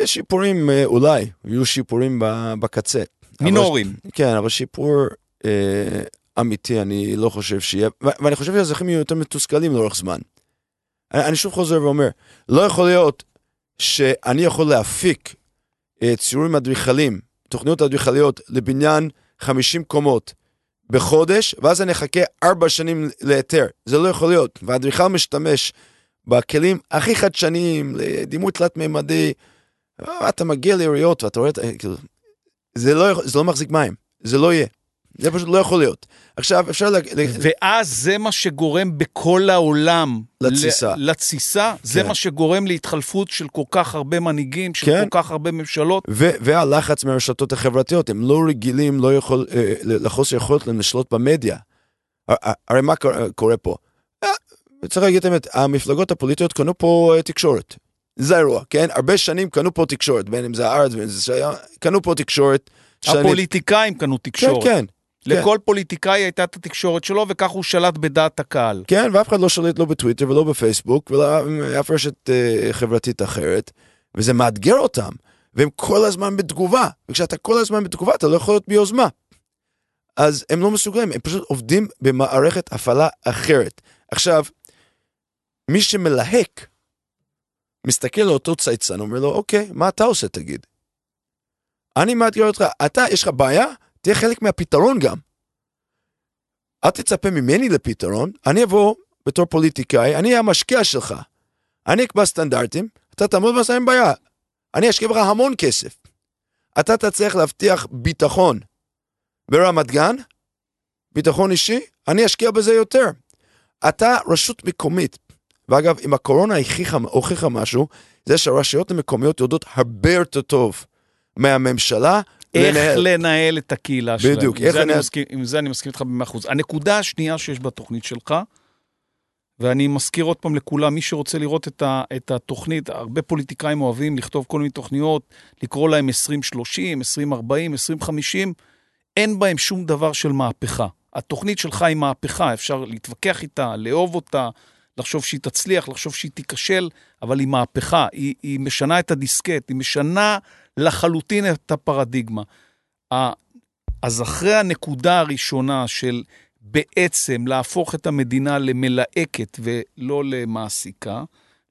יש שיפורים, אה, אולי, יהיו שיפורים בקצה. מינורים. כן, אבל שיפור אה, אמיתי, אני לא חושב שיהיה, ואני חושב שהאזרחים יהיו יותר מתוסכלים לאורך זמן. אני, אני שוב חוזר ואומר, לא יכול להיות שאני יכול להפיק אה, ציורים אדריכלים, תוכניות אדריכליות לבניין 50 קומות, בחודש, ואז אני אחכה ארבע שנים להיתר. זה לא יכול להיות. והאדריכל משתמש בכלים הכי חדשניים, לדימוי תלת-מימדי. אתה מגיע לעיריות ואתה רואה, כאילו, זה לא, זה לא מחזיק מים, זה לא יהיה. זה פשוט לא יכול להיות. עכשיו, אפשר... לה... ואז זה מה שגורם בכל העולם... לתסיסה. לתסיסה, כן. זה מה שגורם להתחלפות של כל כך הרבה מנהיגים, של כן. כל כך הרבה ממשלות. ו- והלחץ מהרשתות החברתיות, הם לא רגילים, לא יכול, אה, לחוסר יכולת להם לשלוט במדיה. הרי מה קורה פה? אה, צריך להגיד את האמת, המפלגות הפוליטיות קנו פה אה, תקשורת. זה האירוע, כן? הרבה שנים קנו פה תקשורת, בין אם זה הארץ, בין אם זה שהיה, קנו פה תקשורת. הפוליטיקאים קנו תקשורת. כן, כן. לכל כן. פוליטיקאי הייתה את התקשורת שלו, וכך הוא שלט בדעת הקהל. כן, ואף אחד לא שולט לא בטוויטר ולא בפייסבוק, ולא אף רשת אה, חברתית אחרת, וזה מאתגר אותם. והם כל הזמן בתגובה, וכשאתה כל הזמן בתגובה אתה לא יכול להיות ביוזמה. אז הם לא מסוגלים, הם פשוט עובדים במערכת הפעלה אחרת. עכשיו, מי שמלהק, מסתכל על אותו צייצן, אומר לו, אוקיי, מה אתה עושה תגיד? אני מאתגר אותך, אתה, יש לך בעיה? תהיה חלק מהפתרון גם. אל תצפה ממני לפתרון, אני אבוא בתור פוליטיקאי, אני אהיה המשקיע שלך. אני אקבע סטנדרטים, אתה תעמוד ועשה עם בעיה. אני אשקיע בך המון כסף. אתה תצליח להבטיח ביטחון ברמת גן, ביטחון אישי, אני אשקיע בזה יותר. אתה רשות מקומית, ואגב, אם הקורונה הוכיחה, הוכיחה משהו, זה שהרשויות המקומיות יודעות הרבה יותר טוב מהממשלה איך לנהל, לנהל את הקהילה שלהם. בדיוק, איך לנהל... מסכים, עם זה אני מסכים איתך במאה אחוז. הנקודה השנייה שיש בתוכנית שלך, ואני מזכיר עוד פעם לכולם, מי שרוצה לראות את, ה, את התוכנית, הרבה פוליטיקאים אוהבים לכתוב כל מיני תוכניות, לקרוא להם 2030, 2040, 2050, אין בהם שום דבר של מהפכה. התוכנית שלך היא מהפכה, אפשר להתווכח איתה, לאהוב אותה, לחשוב שהיא תצליח, לחשוב שהיא תיכשל, אבל היא מהפכה, היא, היא משנה את הדיסקט, היא משנה לחלוטין את הפרדיגמה. אז אחרי הנקודה הראשונה של בעצם להפוך את המדינה למלהקת ולא למעסיקה,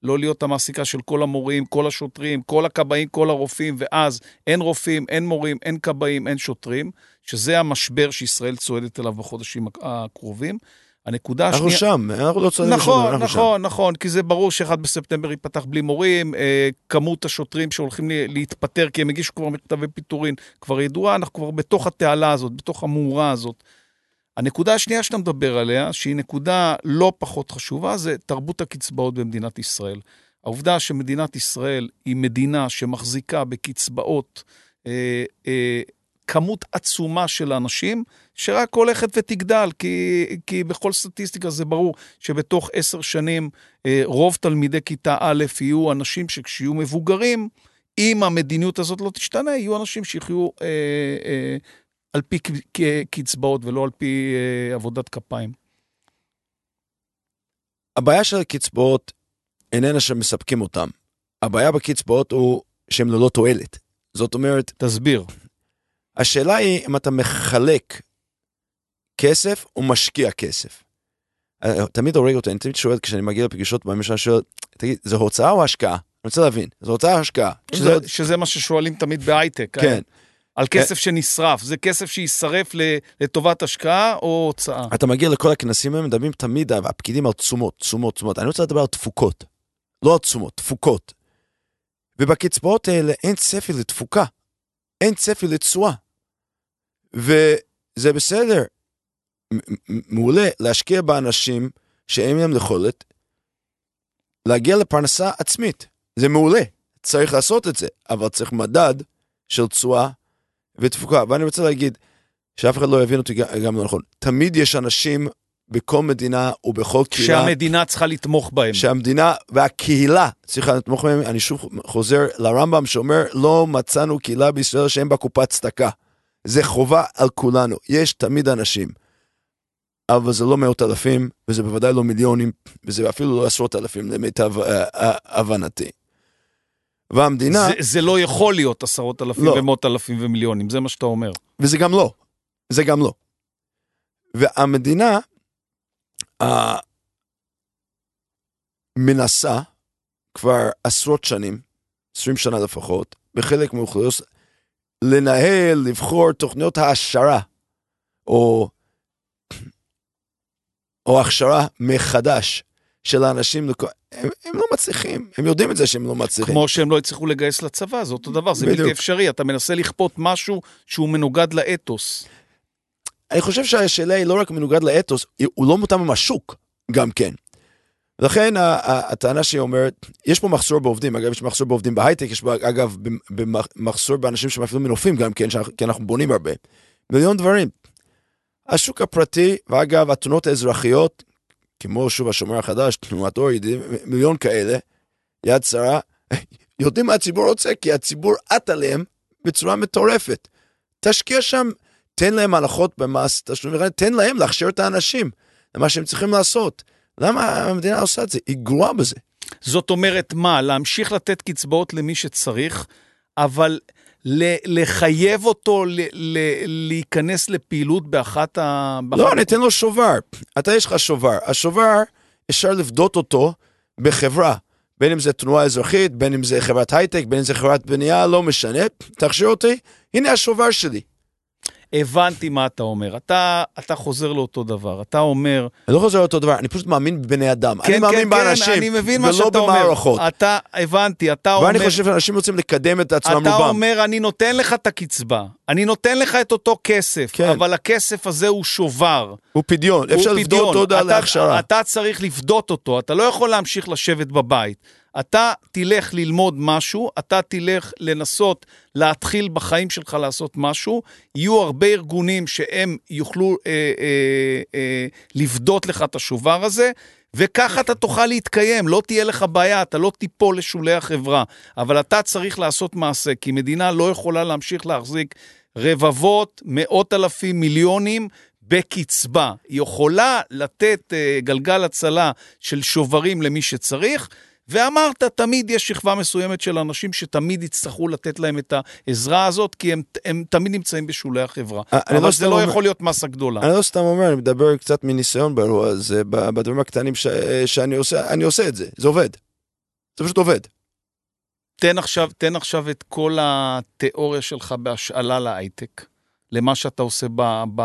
לא להיות המעסיקה של כל המורים, כל השוטרים, כל הכבאים, כל הרופאים, ואז אין רופאים, אין מורים, אין כבאים, אין שוטרים, שזה המשבר שישראל צועדת אליו בחודשים הקרובים. הנקודה השנייה... אנחנו שם, אנחנו לא צועדים נכון, לשם, נכון, שם. נכון, כי זה ברור שאחד בספטמבר ייפתח בלי מורים, אה, כמות השוטרים שהולכים להתפטר כי הם הגישו כבר מכתבי פיטורין כבר ידועה, אנחנו כבר בתוך התעלה הזאת, בתוך המאורה הזאת. הנקודה השנייה שאתה מדבר עליה, שהיא נקודה לא פחות חשובה, זה תרבות הקצבאות במדינת ישראל. העובדה שמדינת ישראל היא מדינה שמחזיקה בקצבאות אה, אה, כמות עצומה של אנשים, שרק הולכת ותגדל, כי, כי בכל סטטיסטיקה זה ברור שבתוך עשר שנים אה, רוב תלמידי כיתה א' יהיו אנשים שכשיהיו מבוגרים, אם המדיניות הזאת לא תשתנה, יהיו אנשים שיחיו אה, אה, על פי קצבאות ולא על פי אה, עבודת כפיים. הבעיה של הקצבאות איננה שמספקים אותם. הבעיה בקצבאות הוא שהן ללא תועלת. זאת אומרת... תסביר. השאלה היא אם אתה מחלק כסף או משקיע כסף. אה, תמיד הורג אותי, אני תמיד שואל כשאני מגיע לפגישות בממשלה, שואל, תגיד, זה הוצאה או השקעה? אני רוצה להבין, זה הוצאה או השקעה? שזה, שזה מה ששואלים תמיד בהייטק. כן. אה? על כסף שנשרף, זה כסף שיישרף לטובת השקעה או הוצאה? אתה מגיע לכל הכנסים האלה, מדברים תמיד, הפקידים על תשומות, תשומות, תשומות. אני רוצה לדבר על תפוקות, לא על תשומות, תפוקות. ובקצבאות האלה אין צפי לתפוקה, אין צפי לתשואה. וזה בסדר, מעולה להשקיע באנשים שאין להם יכולת להגיע לפרנסה עצמית. זה מעולה, צריך לעשות את זה, אבל צריך מדד של תשואה ותפוקה. ואני רוצה להגיד, שאף אחד לא יבין אותי גם לא נכון, תמיד יש אנשים בכל מדינה ובכל קהילה... שהמדינה צריכה לתמוך בהם. שהמדינה והקהילה צריכה לתמוך בהם. אני שוב חוזר לרמב"ם שאומר, לא מצאנו קהילה בישראל שאין בה קופת צדקה. זה חובה על כולנו, יש תמיד אנשים. אבל זה לא מאות אלפים, וזה בוודאי לא מיליונים, וזה אפילו לא עשרות אלפים למיטב uh, uh, הבנתי. והמדינה... זה, זה לא יכול להיות עשרות אלפים לא. ומאות אלפים ומיליונים, זה מה שאתה אומר. וזה גם לא. זה גם לא. והמדינה uh, מנסה כבר עשרות שנים, עשרים שנה לפחות, בחלק מאוכלוס, לנהל, לבחור תוכניות העשרה, או, או הכשרה מחדש של האנשים, הם, הם לא מצליחים, הם יודעים את זה שהם לא מצליחים. כמו שהם לא הצליחו לגייס לצבא, זה אותו דבר, זה בדיוק. בלתי אפשרי, אתה מנסה לכפות משהו שהוא מנוגד לאתוס. אני חושב שהשאלה היא לא רק מנוגד לאתוס, הוא לא מותאם עם השוק, גם כן. לכן הטענה שהיא אומרת, יש פה מחסור בעובדים, אגב יש מחסור בעובדים בהייטק, יש אגב מחסור באנשים שמפעילים מנופים גם כן, כי אנחנו בונים הרבה. מיליון דברים. השוק הפרטי, ואגב התנועות האזרחיות, כמו שוב השומר החדש, תנועת אור, מיליון כאלה, יד שרה, יודעים מה הציבור רוצה, כי הציבור עט עליהם בצורה מטורפת. תשקיע שם, תן להם הנחות במס, תן להם להכשיר את האנשים, זה מה שהם צריכים לעשות. למה המדינה עושה את זה? היא גרועה בזה. זאת אומרת מה? להמשיך לתת קצבאות למי שצריך, אבל לחייב אותו להיכנס לפעילות באחת ה... לא, אני אתן לו שובר. אתה יש לך שובר. השובר, אפשר לפדות אותו בחברה. בין אם זה תנועה אזרחית, בין אם זה חברת הייטק, בין אם זה חברת בנייה, לא משנה. תכשיר אותי, הנה השובר שלי. הבנתי מה אתה אומר. אתה, אתה חוזר לאותו דבר. אתה אומר... אני לא חוזר לאותו דבר, אני פשוט מאמין בבני אדם. כן, אני מאמין כן, באנשים, כן, אני מבין מה ולא שאתה אומר. במערכות. אתה, הבנתי, אתה אומר... ואני חושב שאנשים רוצים לקדם את עצמם אתה רובם. אומר, אני נותן לך את הקצבה, אני נותן לך את אותו כסף, כן. אבל הכסף הזה הוא שובר. הוא פדיון, אפשר לפדות. אותו אתה- להכשרה. אתה צריך לפדות אותו, אתה לא יכול להמשיך לשבת בבית. אתה תלך ללמוד משהו, אתה תלך לנסות להתחיל בחיים שלך לעשות משהו, יהיו הרבה ארגונים שהם יוכלו אה, אה, אה, לפדות לך את השובר הזה, וככה אתה תוכל להתקיים, לא תהיה לך בעיה, אתה לא תיפול לשולי החברה. אבל אתה צריך לעשות מעשה, כי מדינה לא יכולה להמשיך להחזיק רבבות, מאות אלפים, מיליונים בקצבה. היא יכולה לתת אה, גלגל הצלה של שוברים למי שצריך, ואמרת, תמיד יש שכבה מסוימת של אנשים שתמיד יצטרכו לתת להם את העזרה הזאת, כי הם, הם תמיד נמצאים בשולי החברה. אה, אני אבל לא זה לא אומר- יכול להיות מסה גדולה. אני לא סתם אומר, אני מדבר קצת מניסיון באירוע הזה, בדברים הקטנים ש- שאני עושה, אני עושה את זה, זה עובד. זה פשוט עובד. תן עכשיו, תן עכשיו את כל התיאוריה שלך בהשאלה להייטק, למה שאתה עושה ב, ב,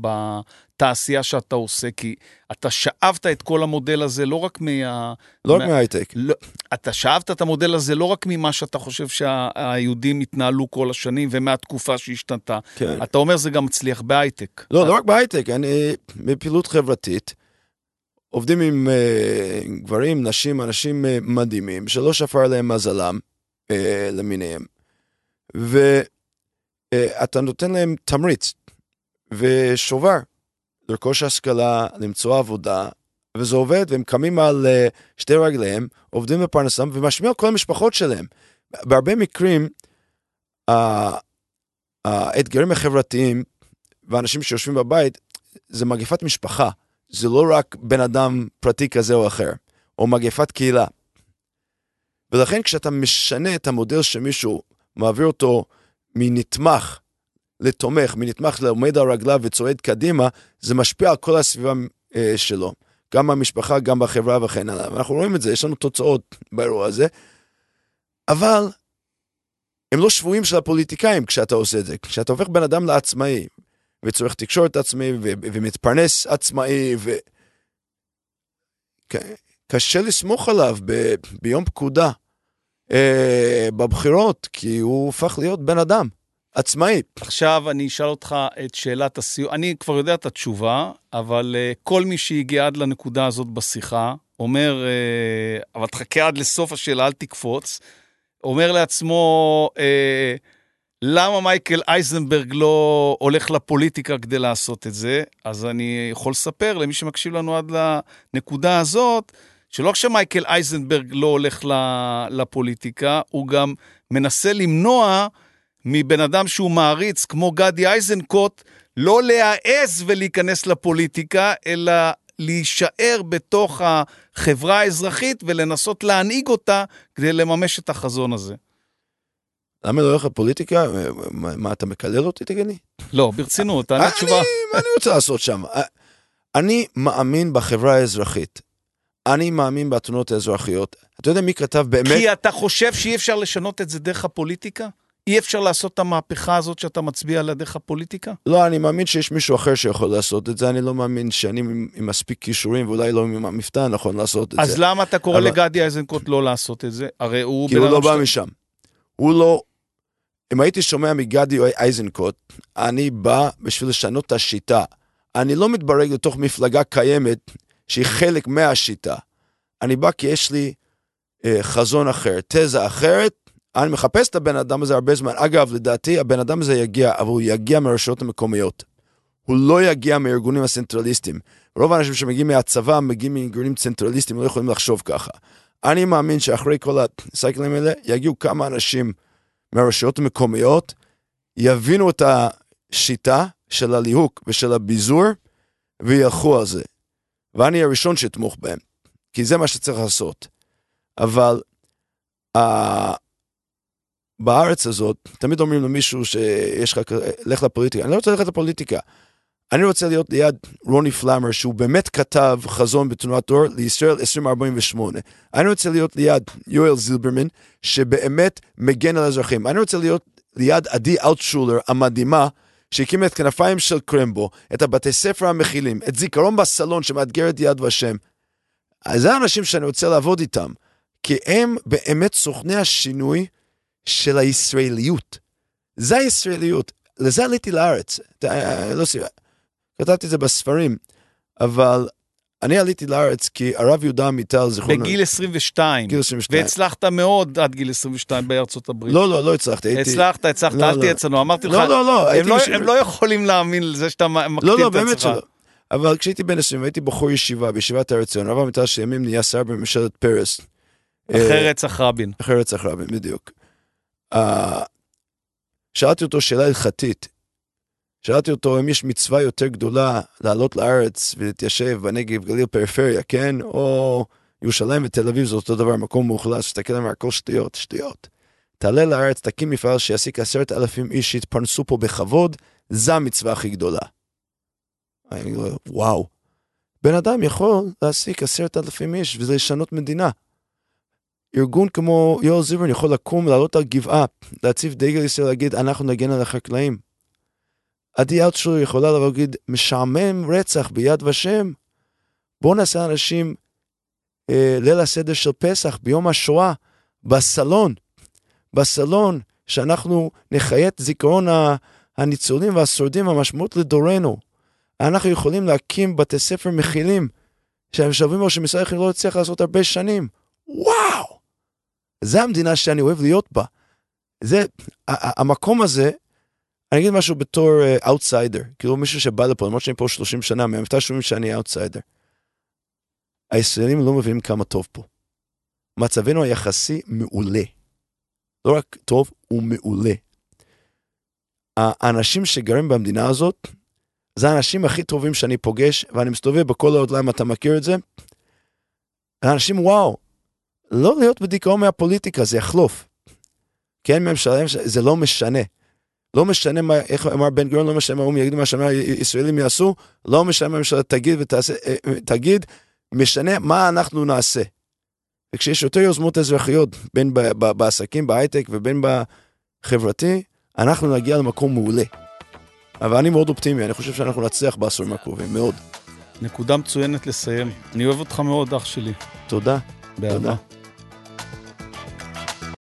בתעשייה שאתה עושה, כי אתה שאבת את כל המודל הזה לא רק מה... לא רק מה- מהייטק. לא, אתה שאבת את המודל הזה לא רק ממה שאתה חושב שהיהודים התנהלו כל השנים ומהתקופה שהשתנתה. כן. אתה אומר זה גם מצליח בהייטק. לא, לא רק בהייטק, אני בפעילות חברתית, עובדים עם אה, גברים, נשים, אנשים אה, מדהימים, שלא שפר עליהם מזלם אה, למיניהם. ואתה נותן להם תמריץ ושובר לרכוש השכלה, למצוא עבודה, וזה עובד, והם קמים על אה, שתי רגליהם, עובדים בפרנסם ומשמיע כל המשפחות שלהם. בהרבה מקרים, האתגרים החברתיים ואנשים שיושבים בבית, זה מגפת משפחה. זה לא רק בן אדם פרטי כזה או אחר, או מגפת קהילה. ולכן כשאתה משנה את המודל שמישהו מעביר אותו מנתמך לתומך, מנתמך לעומד על רגליו וצועד קדימה, זה משפיע על כל הסביבה אה, שלו. גם במשפחה, גם בחברה וכן הלאה. ואנחנו רואים את זה, יש לנו תוצאות באירוע הזה. אבל הם לא שבויים של הפוליטיקאים כשאתה עושה את זה. כשאתה הופך בן אדם לעצמאי, וצורך תקשורת עצמאי, ו- ומתפרנס עצמאי, ו... ק- קשה לסמוך עליו ב- ביום פקודה אה, בבחירות, כי הוא הופך להיות בן אדם, עצמאי. עכשיו אני אשאל אותך את שאלת הסיום. אני כבר יודע את התשובה, אבל uh, כל מי שהגיע עד לנקודה הזאת בשיחה, אומר, uh, אבל תחכה עד לסוף השאלה, אל תקפוץ, אומר לעצמו, uh, למה מייקל אייזנברג לא הולך לפוליטיקה כדי לעשות את זה? אז אני יכול לספר למי שמקשיב לנו עד לנקודה הזאת, שלא רק שמייקל אייזנברג לא הולך לפוליטיקה, הוא גם מנסה למנוע מבן אדם שהוא מעריץ, כמו גדי איזנקוט, לא להעז ולהיכנס לפוליטיקה, אלא להישאר בתוך החברה האזרחית ולנסות להנהיג אותה כדי לממש את החזון הזה. למה לא הולך לפוליטיקה? מה, מה, אתה מקלל אותי, תגיד לי? לא, ברצינות, תענה אני- תשובה. מה אני רוצה לעשות שם? אני מאמין בחברה האזרחית. אני מאמין בתלונות האזרחיות. אתה יודע מי כתב באמת? כי אתה חושב שאי אפשר לשנות את זה דרך הפוליטיקה? אי אפשר לעשות את המהפכה הזאת שאתה מצביע עליה דרך הפוליטיקה? לא, אני מאמין שיש מישהו אחר שיכול לעשות את זה, אני לא מאמין שאני עם, עם מספיק כישורים, ואולי לא עם המבטא הנכון לעשות את אז זה. למה אתה קורא אבל- לגדי איזנקוט לא לעשות את זה? הרי הוא... כי הוא לא אדם בא משם. הוא לא... אם הייתי שומע מגדי איזנקוט, אני בא בשביל לשנות את השיטה. אני לא מתברג לתוך מפלגה קיימת שהיא חלק מהשיטה. אני בא כי יש לי אה, חזון אחר, תזה אחרת. אני מחפש את הבן אדם הזה הרבה זמן. אגב, לדעתי הבן אדם הזה יגיע, אבל הוא יגיע מהרשויות המקומיות. הוא לא יגיע מהארגונים הסנטרליסטיים. רוב האנשים שמגיעים מהצבא מגיעים מארגונים צנטרליסטיים, לא יכולים לחשוב ככה. אני מאמין שאחרי כל הסייקלים האלה יגיעו כמה אנשים מהרשויות המקומיות, יבינו את השיטה של הליהוק ושל הביזור וילכו על זה. ואני הראשון שאתמוך בהם, כי זה מה שצריך לעשות. אבל uh, בארץ הזאת, תמיד אומרים למישהו שיש לך, לך לפוליטיקה. אני לא רוצה ללכת לפוליטיקה. אני רוצה להיות ליד רוני פלאמר, שהוא באמת כתב חזון בתנועת דור לישראל 2048. אני רוצה להיות ליד יואל זילברמן, שבאמת מגן על האזרחים. אני רוצה להיות ליד עדי אלטשולר המדהימה, שהקימה את כנפיים של קרמבו, את הבתי ספר המכילים, את זיכרון בסלון שמאתגר את יד ושם. אז זה האנשים שאני רוצה לעבוד איתם, כי הם באמת סוכני השינוי של הישראליות. זה הישראליות, לזה עליתי לארץ. לא סיבה. כתבתי את זה בספרים, אבל אני עליתי לארץ כי הרב יהודה עמיטל, זיכרונו... בגיל 22. גיל 22. והצלחת מאוד עד גיל 22 בארצות הברית. לא, לא, לא הצלחתי. הייתי... הצלחת, הצלחת, לא, אל לא. תהיה צנוע. אמרתי לך, לא, לא, לא, הם הייתי לא- בש- הם לא יכולים להאמין לזה שאתה מקטין את עצמך. לא, לא, באמת שלא. אבל כשהייתי בן 20 והייתי בחור ישיבה, בישיבת הר ציון, הרב עמיטל שימים נהיה שר בממשלת פרס. אחרי אה, רצח רבין. אחרי רצח רבין, בדיוק. אה, שאלתי אותו שאלה הלכתית. שאלתי אותו אם יש מצווה יותר גדולה לעלות לארץ ולהתיישב בנגב, גליל, פריפריה, כן? או ירושלים ותל אביב זה אותו דבר, מקום מאוכלס, תסתכל עליהם הכל שטויות, שטויות. תעלה לארץ, תקים מפעל שיעסיק עשרת אלפים איש שיתפרנסו פה בכבוד, זה המצווה הכי גדולה. אני אומר, וואו. בן אדם יכול להעסיק עשרת אלפים איש וזה לשנות מדינה. ארגון כמו יואל זיברן יכול לקום, לעלות על גבעה, להציב דגל ישראל, להגיד, אנחנו נגן על החקלאים. עדי אלטשולר יכולה לבוא ולהגיד, משעמם רצח ביד ושם. בואו נעשה אנשים אה, ליל הסדר של פסח ביום השואה, בסלון, בסלון, שאנחנו נחיה את זיכרון הניצולים והשורדים, המשמעות לדורנו. אנחנו יכולים להקים בתי ספר מכילים, שהם שווים לו שמשרד החינוך לא הצליח לעשות הרבה שנים. וואו! זה המדינה שאני אוהב להיות בה. זה, המקום הזה, אני אגיד משהו בתור outsider, uh, כאילו מישהו שבא לפה, למרות שאני פה 30 שנה, מהמבטא שומעים שאני אאוטסיידר. הישראלים לא מבינים כמה טוב פה. מצבנו היחסי מעולה. לא רק טוב, הוא מעולה. האנשים שגרים במדינה הזאת, זה האנשים הכי טובים שאני פוגש, ואני מסתובב בכל העולם, אתה מכיר את זה? האנשים, וואו, לא להיות בדיכאון מהפוליטיקה, זה יחלוף. כן, ממשלה, זה לא משנה. לא משנה מה, איך אמר בן גוריון, לא משנה מה הוא יגיד, מה שהישראלים יעשו, לא משנה מה הממשלה תגיד ותעשה, אה, תגיד, משנה מה אנחנו נעשה. וכשיש יותר יוזמות אזרחיות, בין ב- ב- בעסקים, בהייטק ובין בחברתי, אנחנו נגיע למקום מעולה. אבל אני מאוד אופטימי, אני חושב שאנחנו נצליח בעשורים הקרובים, מאוד. נקודה מצוינת לסיים. אני אוהב אותך מאוד, אח שלי. תודה. באהבה. תודה.